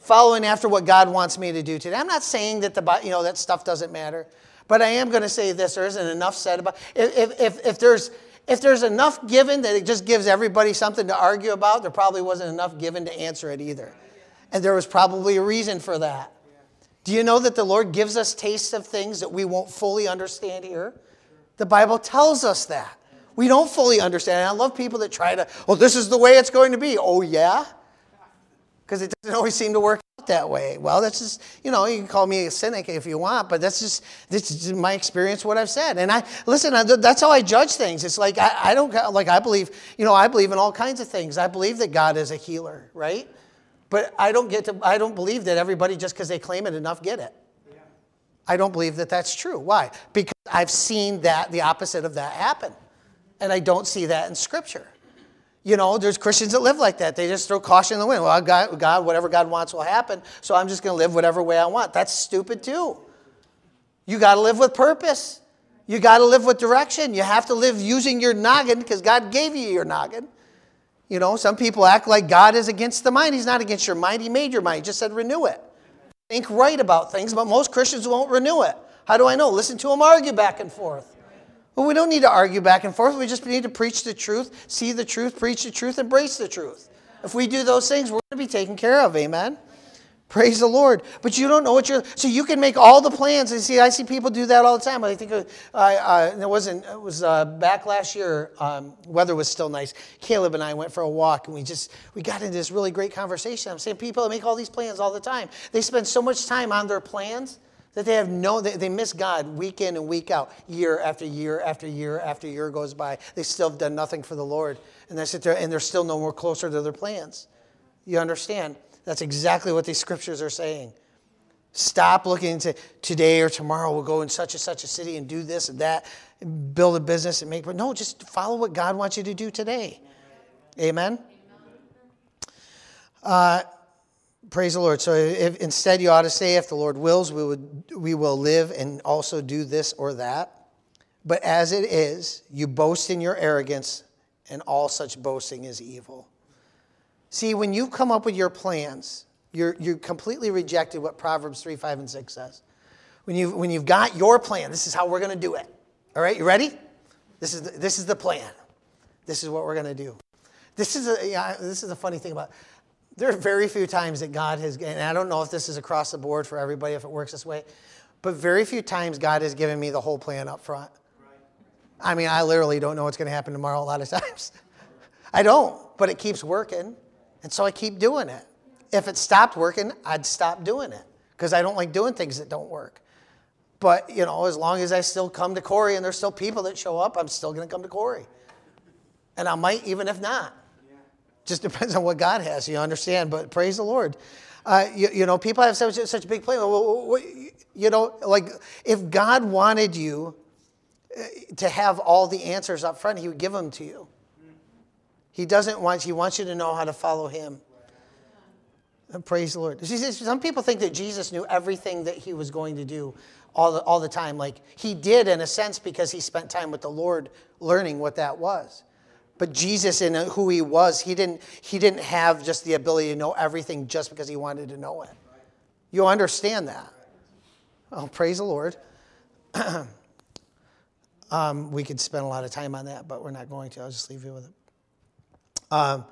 S1: Following after what God wants me to do today. I'm not saying that the you know that stuff doesn't matter, but I am going to say this: there isn't enough said about if if, if there's If there's enough given that it just gives everybody something to argue about, there probably wasn't enough given to answer it either. And there was probably a reason for that. Do you know that the Lord gives us tastes of things that we won't fully understand here? The Bible tells us that. We don't fully understand. And I love people that try to, well, this is the way it's going to be. Oh, yeah? Because it doesn't always seem to work out that way. Well, that's just, you know, you can call me a cynic if you want, but that's just, this is my experience, what I've said. And I, listen, that's how I judge things. It's like, I, I don't, like, I believe, you know, I believe in all kinds of things. I believe that God is a healer, right? But I don't get to, I don't believe that everybody, just because they claim it enough, get it. I don't believe that that's true. Why? Because I've seen that, the opposite of that happen. And I don't see that in Scripture. You know, there's Christians that live like that. They just throw caution in the wind. Well, God, God whatever God wants will happen, so I'm just going to live whatever way I want. That's stupid too. You got to live with purpose. You got to live with direction. You have to live using your noggin because God gave you your noggin. You know, some people act like God is against the mind. He's not against your mind. He made your mind. He just said renew it. Think right about things, but most Christians won't renew it. How do I know? Listen to them argue back and forth. Well, we don't need to argue back and forth. We just need to preach the truth, see the truth, preach the truth, embrace the truth. If we do those things, we're going to be taken care of. Amen. Praise the Lord. But you don't know what you're. So you can make all the plans. And see, I see people do that all the time. I think uh, uh, it wasn't. It was uh, back last year. Um, weather was still nice. Caleb and I went for a walk, and we just we got into this really great conversation. I'm saying people make all these plans all the time. They spend so much time on their plans that they have no. They, they miss God week in and week out, year after year after year after year goes by. They still have done nothing for the Lord, and they sit there and they're still no more closer to their plans. You understand? That's exactly what these scriptures are saying. Stop looking to today or tomorrow we'll go in such and such a city and do this and that, and build a business and make. But no, just follow what God wants you to do today. Amen. Uh, praise the Lord. So if, instead, you ought to say, if the Lord wills, we would we will live and also do this or that. But as it is, you boast in your arrogance, and all such boasting is evil. See, when you come up with your plans, you're, you completely rejected what Proverbs 3, 5, and 6 says. When, you, when you've got your plan, this is how we're going to do it. All right, you ready? This is the, this is the plan. This is what we're going to do. This is a, yeah, this is a funny thing about there are very few times that God has, and I don't know if this is across the board for everybody, if it works this way, but very few times God has given me the whole plan up front. I mean, I literally don't know what's going to happen tomorrow a lot of times. I don't, but it keeps working. And so I keep doing it. If it stopped working, I'd stop doing it because I don't like doing things that don't work. But, you know, as long as I still come to Corey and there's still people that show up, I'm still going to come to Corey. And I might even if not. Just depends on what God has, you understand. But praise the Lord. Uh, you, you, know, people have such, such a big plan. Well, You know, like if God wanted you uh, to have all the answers up front, He would give them to you. He doesn't want, he wants you to know how to follow him. And praise the Lord. Some people think that Jesus knew everything that he was going to do all the, all the time. Like he did in a sense because he spent time with the Lord learning what that was. But Jesus, in who he was, he didn't, he didn't have just the ability to know everything just because he wanted to know it. You understand that. Oh, praise the Lord. um, we could spend a lot of time on that, but we're not going to. I'll just leave you with it. Um,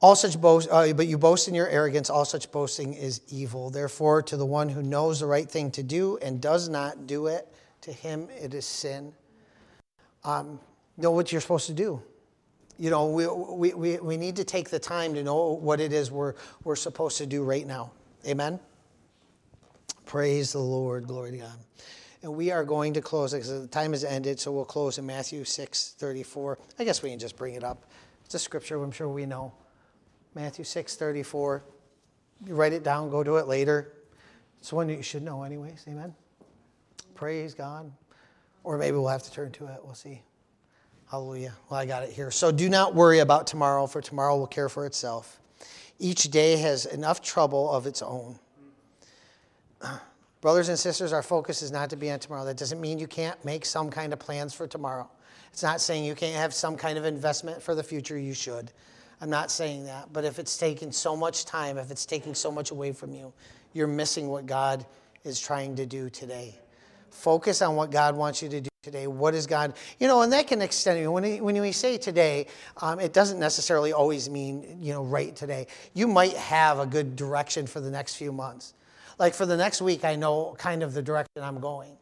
S1: all such boast, uh, but you boast in your arrogance. All such boasting is evil. Therefore, to the one who knows the right thing to do and does not do it, to him it is sin. Um, know what you're supposed to do. You know, we, we, we, we need to take the time to know what it is we're, we're supposed to do right now. Amen? Praise the Lord. Glory to God. And we are going to close because the time has ended, so we'll close in Matthew 6 34. I guess we can just bring it up. It's a scripture I'm sure we know. Matthew 6 34. You write it down, go to it later. It's one that you should know, anyways. Amen. Praise God. Or maybe we'll have to turn to it. We'll see. Hallelujah. Well, I got it here. So do not worry about tomorrow, for tomorrow will care for itself. Each day has enough trouble of its own. Brothers and sisters, our focus is not to be on tomorrow. That doesn't mean you can't make some kind of plans for tomorrow. It's not saying you can't have some kind of investment for the future, you should. I'm not saying that. But if it's taking so much time, if it's taking so much away from you, you're missing what God is trying to do today. Focus on what God wants you to do today? What is God? You know, and that can extend. When we, when we say today, um, it doesn't necessarily always mean you know right today. You might have a good direction for the next few months. Like for the next week, I know kind of the direction I'm going.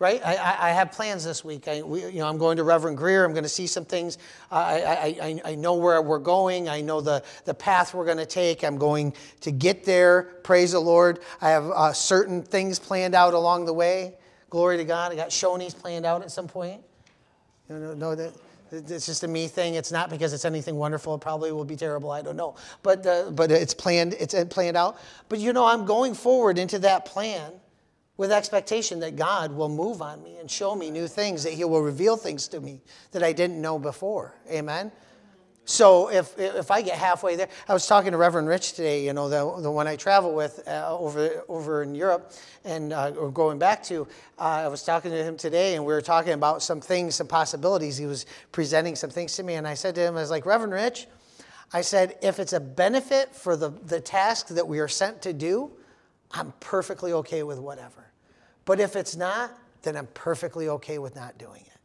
S1: Right? I, I, have plans this week. I, we, you know, I'm going to Reverend Greer. I'm going to see some things. I, I, I, I know where we're going. I know the, the path we're going to take. I'm going to get there. Praise the Lord. I have uh, certain things planned out along the way. Glory to God. I got Shoney's planned out at some point. You know, know that it's just a me thing. It's not because it's anything wonderful. It probably will be terrible. I don't know. But, uh, but it's planned. It's planned out. But you know, I'm going forward into that plan with expectation that God will move on me and show me new things, that He will reveal things to me that I didn't know before. Amen? So if, if I get halfway there, I was talking to Reverend Rich today, you know, the, the one I travel with uh, over, over in Europe and uh, or going back to, uh, I was talking to him today and we were talking about some things, some possibilities. He was presenting some things to me and I said to him, I was like, Reverend Rich, I said, if it's a benefit for the, the task that we are sent to do, I'm perfectly okay with whatever. But if it's not, then I'm perfectly okay with not doing it.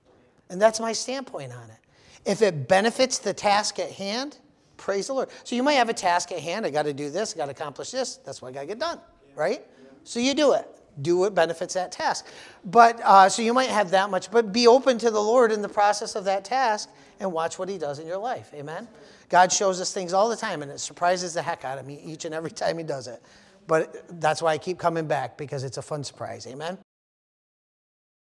S1: And that's my standpoint on it. If it benefits the task at hand, praise the Lord. So you might have a task at hand. I got to do this, I got to accomplish this. That's what I got to get done, right? So you do it. Do what benefits that task. But uh, so you might have that much, but be open to the Lord in the process of that task and watch what He does in your life. Amen. God shows us things all the time, and it surprises the heck out of me each and every time He does it. But that's why I keep coming back because it's a fun surprise. Amen.